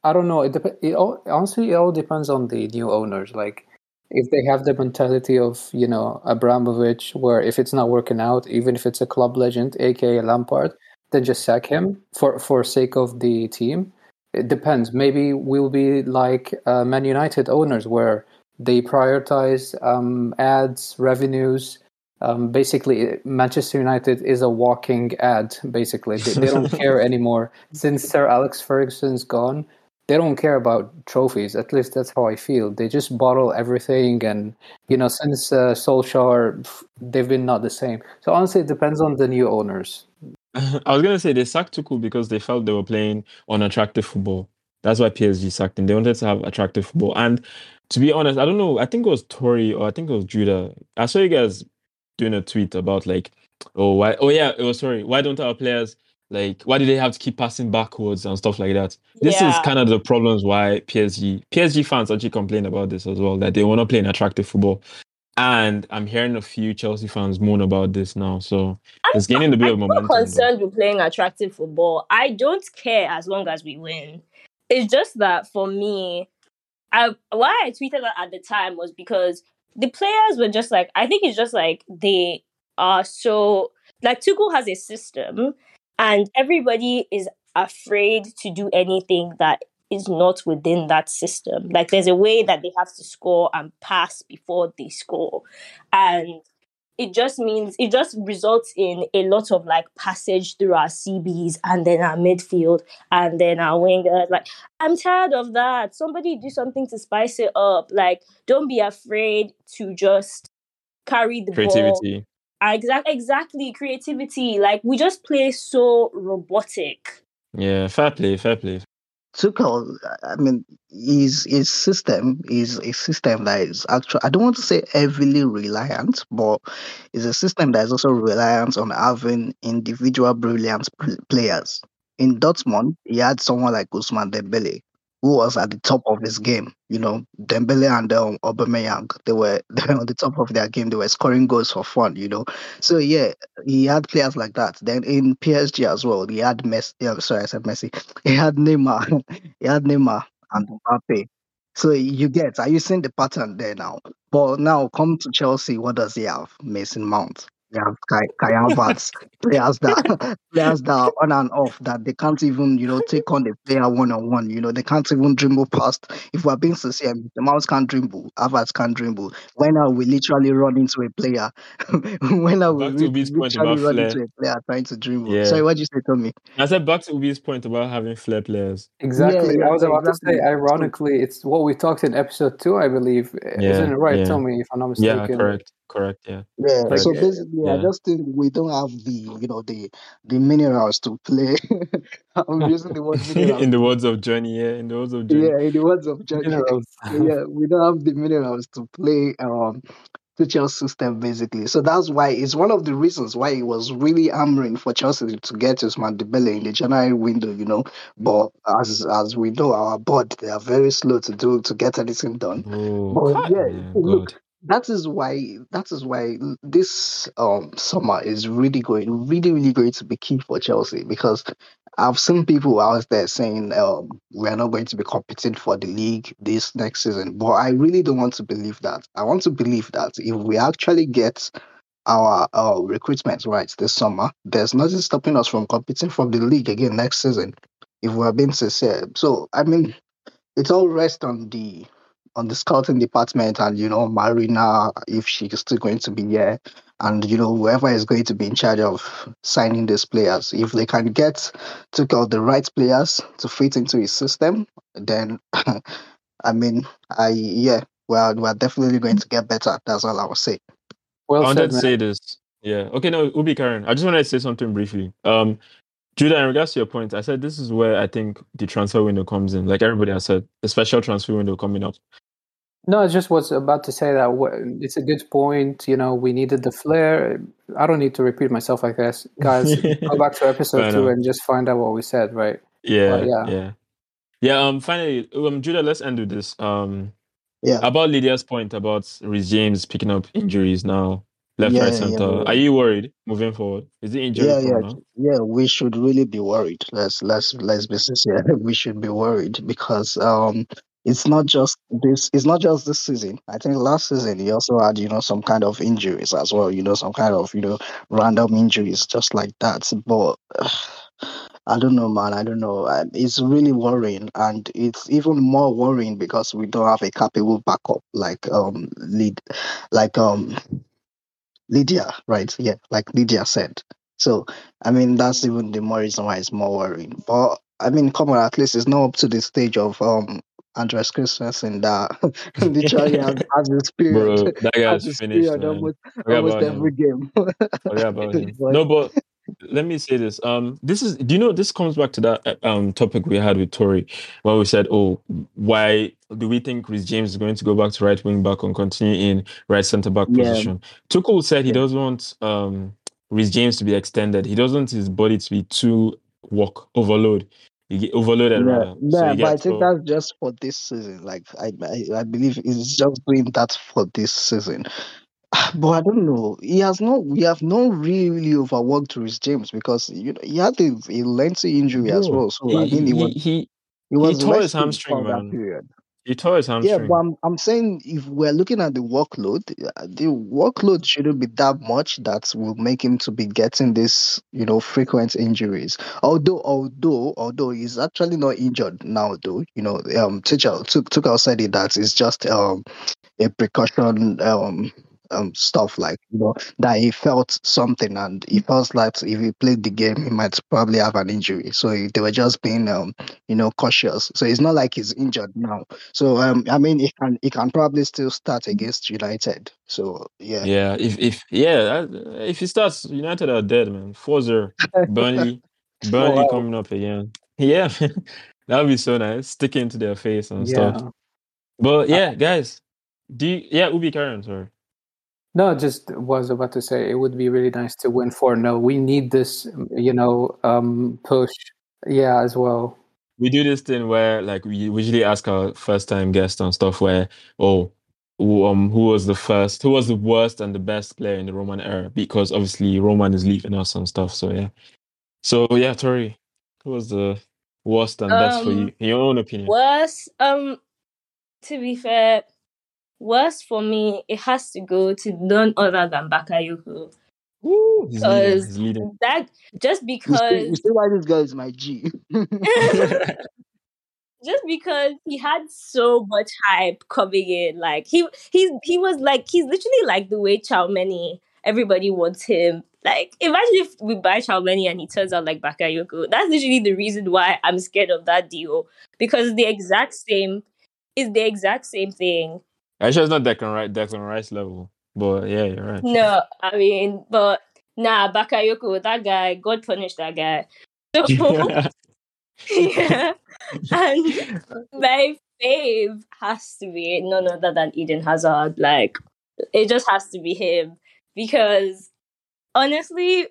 I don't know. It, dep- it all, honestly, it all depends on the new owners. Like, if they have the mentality of you know Abramovich, where if it's not working out, even if it's a club legend, aka Lampard, then just sack him for for sake of the team. It depends. Maybe we'll be like uh, Man United owners, where they prioritize um, ads, revenues. Um, basically, Manchester United is a walking ad. Basically, they, they don't care anymore since Sir Alex Ferguson's gone. They don't care about trophies. At least that's how I feel. They just bottle everything, and you know, since uh, Solskjaer, they've been not the same. So honestly, it depends on the new owners. I was gonna say they sacked Tuchel because they felt they were playing unattractive football. That's why PSG sacked him. They wanted to have attractive football. And to be honest, I don't know. I think it was Tori or I think it was Judah. I saw you guys doing a tweet about like, oh why? Oh yeah, oh sorry. Why don't our players like? Why do they have to keep passing backwards and stuff like that? This is kind of the problems why PSG PSG fans actually complain about this as well that they want to play an attractive football. And I'm hearing a few Chelsea fans moan about this now. So it's gaining a bit of I'm not momentum. but- concerned with playing attractive football. I don't care as long as we win. It's just that for me, I why I tweeted that at the time was because the players were just like I think it's just like they are so like Tuchel has a system and everybody is afraid to do anything that is not within that system. Like there's a way that they have to score and pass before they score. And it just means it just results in a lot of like passage through our CBs and then our midfield and then our wingers. Like, I'm tired of that. Somebody do something to spice it up. Like, don't be afraid to just carry the ball. creativity. Ah, exactly, exactly. Creativity. Like, we just play so robotic. Yeah, fair play, fair play. Tuchel, I mean, his his system is a system that is actually I don't want to say heavily reliant, but it's a system that is also reliant on having individual brilliant players. in Dortmund, he had someone like Ousmane Dembele, who was at the top of his game. You know, Dembele and um, Aubameyang, they were they were on the top of their game. They were scoring goals for fun. You know, so yeah, he had players like that. Then in PSG as well, he had Messi. Yeah, sorry, I said Messi. He had Neymar. he had Neymar and Mbappe. So you get, are you seeing the pattern there now? But now come to Chelsea, what does he have? Mason Mount. He have Kai, Kai Havertz, players that players that are on and off that they can't even, you know, take on the player one on one. You know, they can't even dribble past. If we're being sincere, the mouse can't dribble, Havertz can't dribble. When are we literally run into a player? when are we Back to re- literally run into a player trying to dribble? Yeah. Sorry, what did you say to me? I said back to Oubi's point about having flair players. Exactly. yeah, I was about exactly. to say, ironically, it's what we talked in episode two, I believe. Yeah, Isn't it right? yeah. Tell me if I'm not mistaken. Yeah, mistaken. correct, correct. Yeah, Yeah, Like, so basically, I yeah. just think we don't have the, you know, the the minerals to play. I'm using the word minerals. in the words of Johnny, yeah, in the words of Johnny. yeah, in the words of Johnny. Minerals. yeah, we don't have the minerals to play um Tuchel's system basically. So that's why it's one of the reasons why it was really hammering for Chelsea to get Ousmane Dembele in the January window, you know. But as as we know, our board they are very slow to do to get anything done. Oh, But God, yeah, yeah, look, God. That is why that is why this um summer is really going really really going to be key for Chelsea because I've seen people out there saying um we're not going to be competing for the league this next season but I really don't want to believe that. I want to believe that if we actually get our uh, recruitment right this summer there's nothing stopping us from competing for the league again next season if we're being sincere. So I mean it all rests on the on the scouting department and you know Marina if she's still going to be here and you know whoever is going to be in charge of signing these players if they can get took out the right players to fit into his system then I mean I yeah well we're definitely going to get better that's all I will say Well I wanted said, to say this. Yeah. Okay, no, Oubi Karen. I just wanted to say something briefly. Um, Judah, in regards to your point, I said this is where I think the transfer window comes in. Like everybody has said, a special transfer window coming up. No, I just was about to say that it's a good point. You know, we needed the flair. I don't need to repeat myself, I guess. Guys, go back to episode Fair two enough. and just find out what we said, right? Yeah, But yeah. yeah, yeah. Um, finally, um, Judah, let's end with this. Um, Yeah. about Leedya's point about Reece James picking up injuries now, left, Yeah, right, center. yeah. Are you worried moving forward? Is it injury yeah yeah now? yeah we should really be worried let's let's let's be sincere we should be worried because um it's not just this it's not just this season i think last season he also had you know some kind of injuries as well you know some kind of you know random injuries just like that but I don't know, man. I don't know. It's really worrying, and it's even more worrying because we don't have a capable backup like um lead, like um Leedya, right? Yeah, like Leedya said. So, I mean, that's even the more reason why it's more worrying. But I mean, come on, at least it's not up to the stage of um Andreas Christensen that literally has, has his Bro, period, that has guy's finished, period man. almost Forget almost about him. game. Forget about him. No, but let me say this. Um, this is. Do you know this comes back to that uh, um topic we had with Tori, where we said, "Oh, why do we think Reece James is going to go back to right wing back and continue in right centre back Yeah. position?" Tuchel said he Yeah. doesn't want um Reece James to be extended. He doesn't want his body to be too work overload. You get overloaded Yeah, rather. Yeah, you but I think so- that's just for this season. Like I, I, I believe he's just doing that for this season. But I don't know. He has not. We have not really, overworked Reece James because you know he had a, a lengthy injury as well. So he, I mean, he he, was he, he was tore his hamstring, man. period. He tore his hamstring. Yeah, but I'm, I'm saying if we're looking at the workload, uh, the workload shouldn't be that much that will make him to be getting this, you know, frequent injuries. Although, although, although he's actually not injured now, though, you know, um, Tuchel took took outside it that it's just um a precaution um um stuff like you know that he felt something and he felt like if he played the game he might probably have an injury so he- they were just being um you know cautious so it's not like he's injured now so um, I mean, he can he can probably still start against United. So yeah, Yeah, if if yeah, if he starts, United are dead, man. 4-0. Burnley, Burnley wow. coming up again. Yeah, that would be so nice. Sticking to their face and Yeah. stuff. But yeah, guys, do you, yeah, Oubi Karen, sorry. No, just was about to say it would be really nice to win 4 0. We need this, you know, um, push Yeah, as well. we do this thing where like we usually ask our first time guests on stuff where oh who, um who was the first who was the worst and the best player in the Roman era because obviously Roman is leaving us and stuff so yeah so yeah Tori who was the worst and best for Um, you in your own opinion Worst, um, to be fair, worst for me, it has to go to none other than Bakayoko. Woo, he's leading, Because that just You see, you because see why this girl is my G. just because he had so much hype coming in, like he he's he was like he's literally like the way Tchouameni. Everybody wants him. Like imagine if we buy Tchouameni and he turns out like Bakayoko. That's literally the reason why I'm scared of that deal because the exact same is the exact same thing. Actually, it's not Declan Rice, Declan Rice level, but yeah, you're right. No, I mean, but nah, Bakayoko, that guy, God punish that guy. So yeah, and my fave has to be none other than Eden Hazard. Like, it just has to be him because honestly,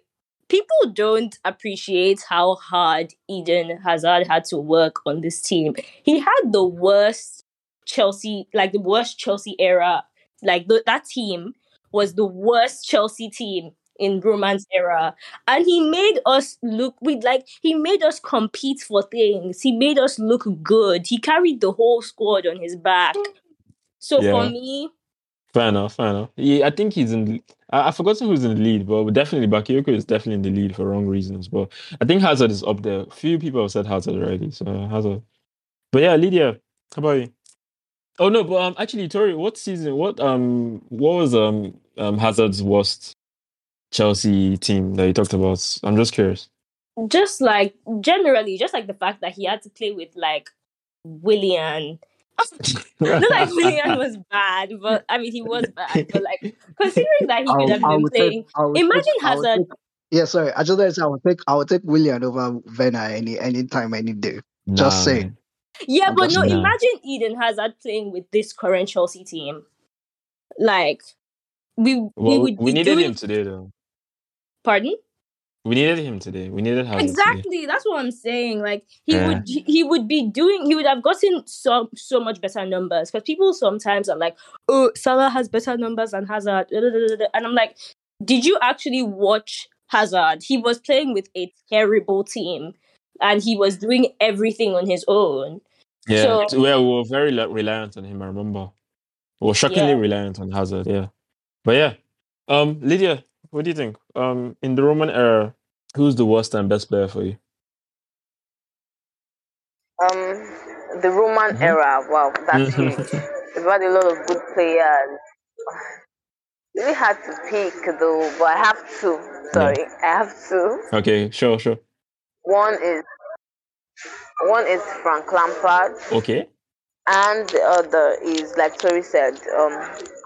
people don't appreciate how hard Eden Hazard had to work on this team. He had the worst Chelsea, like the worst Chelsea era. Like th- that team was the worst Chelsea team in Roman's era, and he made us look. We like he made us compete for things. He made us look good. He carried the whole squad on his back. So Yeah. for me, Fair enough, fair enough. Yeah, I think he's in. I, I've forgotten who's in the lead, but definitely Bakayoko is definitely in the lead for wrong reasons. But I think Hazard is up there. Few people have said Hazard already, so Hazard. But yeah, Leedya, how about you? Oh no, but um, actually, Tori, what season? What um, what was um, um Hazard's worst Chelsea team that you talked about? I'm just curious. just like generally, just like the fact that he had to play with like Willian. Not like Willian was bad, but I mean he was bad. But like considering that he I could have I been would take- playing, I would imagine take- Hazard. take- yeah, sorry. I just wanted to say I would take I would take Willian over Werner any any time, any day. Just saying. Yeah, I'm but no, imagine Eden Hazard playing with this current Chelsea team. Like we we would we needed doing, him today, though. Pardon? We needed him today. We needed Hazard today. Exactly. That's what I'm saying. Like he Yeah. would he would be doing he would have gotten so so much better numbers. Because people sometimes are like, oh, Salah has better numbers than Hazard. And I'm like, did you actually watch Hazard? He was playing with a terrible team and he was doing everything on his own. Yeah, So- t- well, we were very reliant on him. I remember. We were shockingly Yeah. reliant on Hazard. Yeah, but yeah. Um, Leedya, what do you think? Um, in the Roman era, who's the worst and best player for you? Um, the Roman Mhm. era. Wow, that's Mhm. huge. We've had a lot of good players. Really hard to pick though, but I have to. Sorry, I have to. Okay, sure, sure. One is one is Frank Lampard, Okay. and the other is like Tori said, um,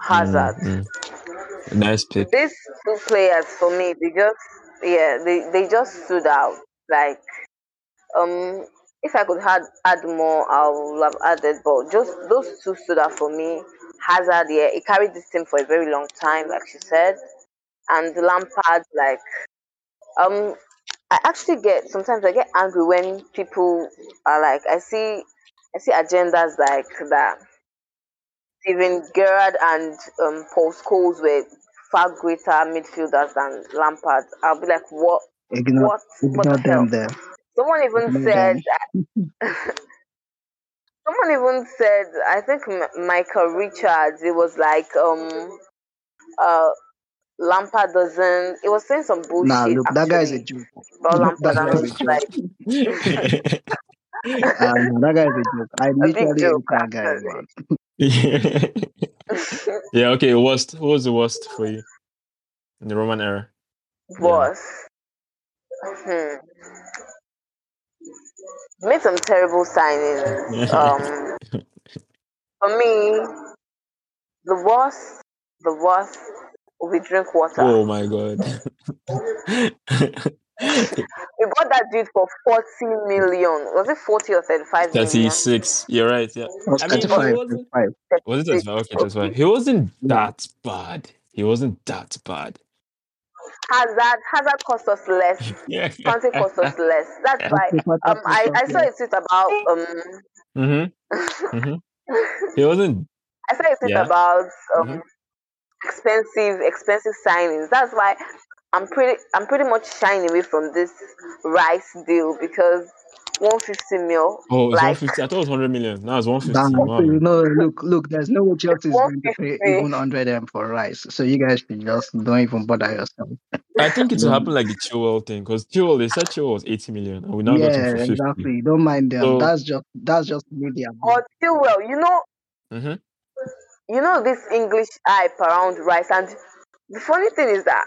Hazard. Mm, mm. Nice pick. These two players for me, they just yeah, they, they just stood out. Like um, if I could add add more, I would have added, but just those two stood out for me. Hazard, yeah, he carried this team for a very long time, like she said, and Lampard, like um, I actually get sometimes I get angry when people are like, I see, I see agendas like that. Steven Gerrard and um, Paul Scholes were far greater midfielders than Lampard. I'll be like, what? Ignore, What? What ignore the hell? them there. Someone even Ignore said. Someone even said, I think M- Michael Richards. It was like, um, uh, Lampard doesn't. It was saying some bullshit. Nah, look, that guy is a actually, joke. about Lampard. that and guy I is a was like, no, that guy is a joke. I literally joke, hate that guy, actually. man. yeah. Okay. Worst. Who was the worst for you in the Roman era? was. Hmm. Made some terrible signings. Um, for me, the worst, the worst will be Drinkwater. oh my god. We bought that dude for 40 million. Was it 40 or 35 million? Thirty-six. You're right. Yeah. Was I mean, he 35, wasn't. 35. Was it 35? Okay, that's fine. He wasn't that bad. He wasn't that bad. Hazard, Hazard cost us less. Yeah. Conte cost us less. That's why. Um, I, I saw a tweet about um. Mm-hmm. Mm-hmm. He wasn't. I saw a tweet Yeah. about um Mhm. Expensive expensive signings. That's why I'm pretty I'm pretty much shying away from this Rice deal because 150 mil. Oh, it's like 150. I thought it was 100 million. Now it's 150. Damn, Wow. you know, look, look, there's no way Chelsea is going to pay even 100 M for rice. So you guys should just don't even bother yourself. I think it will happen like the Chilwell thing because Chilwell, they said Chilwell was 80 million and we now got yeah, him for 50. exactly. Don't mind them. So- that's just that's just media. Or Chilwell, you know, Mm-hmm. You know this English hype around Rice, and the funny thing is that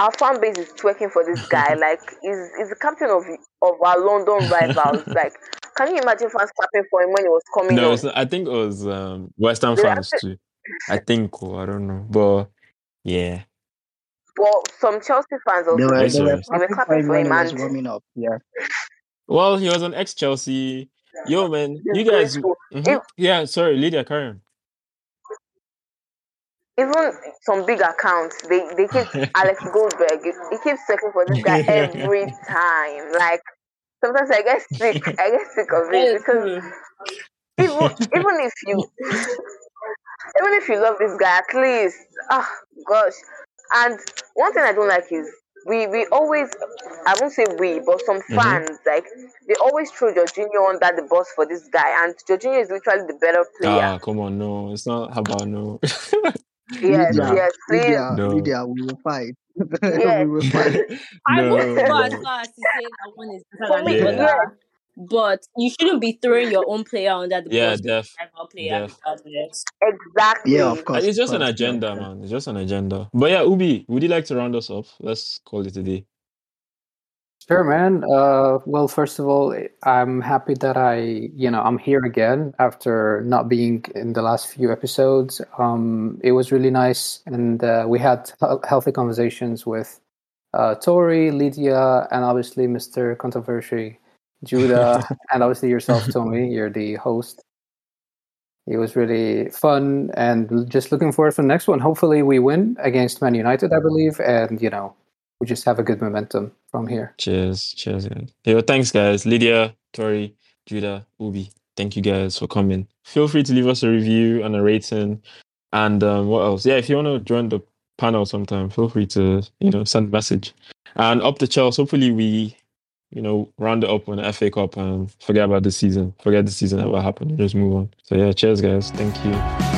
our fan base is twerking for this guy. like, he's, he's the captain of of our London rivals. like, can you imagine fans clapping for him when he was coming No, on? it's not, I think it was um, West Ham They fans too. I think, or I don't know. But yeah. Well, some Chelsea fans also. They were, they were. They were clapping for him for he was and- warming up. Yeah. Well, he was an ex Chelsea. Yo, man, you guys. Disgraceful. Mhm. Yeah, sorry, Leedya, carry on. Even some big accounts, they, they keep Alex Goldberg, he he keeps searching for this guy every time. Like sometimes I get sick, I get sick of it because even even if you even if you love this guy, at least ah gosh. And one thing I don't like is we we always I won't say we, but some Mhm. fans like they always throw Jorginho under the bus for this guy, and Jorginho is literally the better player. Ah, come on, no, it's not. How about no? Yes, Leedya, yes, please. Leedya, No. Leedya, we will fight. Yeah. we will fight. I no, won't go as no. far as to say that one is better than the other, but you shouldn't be throwing your own player under the Yeah, bus. def. rival player def. Exactly. Yeah, of course. It's just an agenda, man. It's just an agenda. But yeah, Oubi, would you like to round us off? Let's call it a day. Sure, man. Uh, well, first of all, I'm happy that I, you know, I'm here again after not being in the last few episodes. Um, it was really nice, and uh, we had healthy conversations with uh, Tori, Leedya, and obviously Mr. Controversy, Judah, and obviously yourself, Tommy. You're the host. It was really fun, and just looking forward for the next one. Hopefully, we win against Man United, I believe, and you know, we just have a good momentum from here. Cheers. Cheers, guys. Yo, thanks, guys. Leedya, Tori, Judah, Oubi. Thank you guys for coming. Feel free to leave us a review and a rating. And um, what else? Yeah, if you want to join the panel sometime, feel free to, you know, send a message. And up the Chelsea, hopefully we, you know, round it up on the FA Cup and forget about the season. Forget the season that will happen. Just move on. So yeah, cheers, guys. Thank you.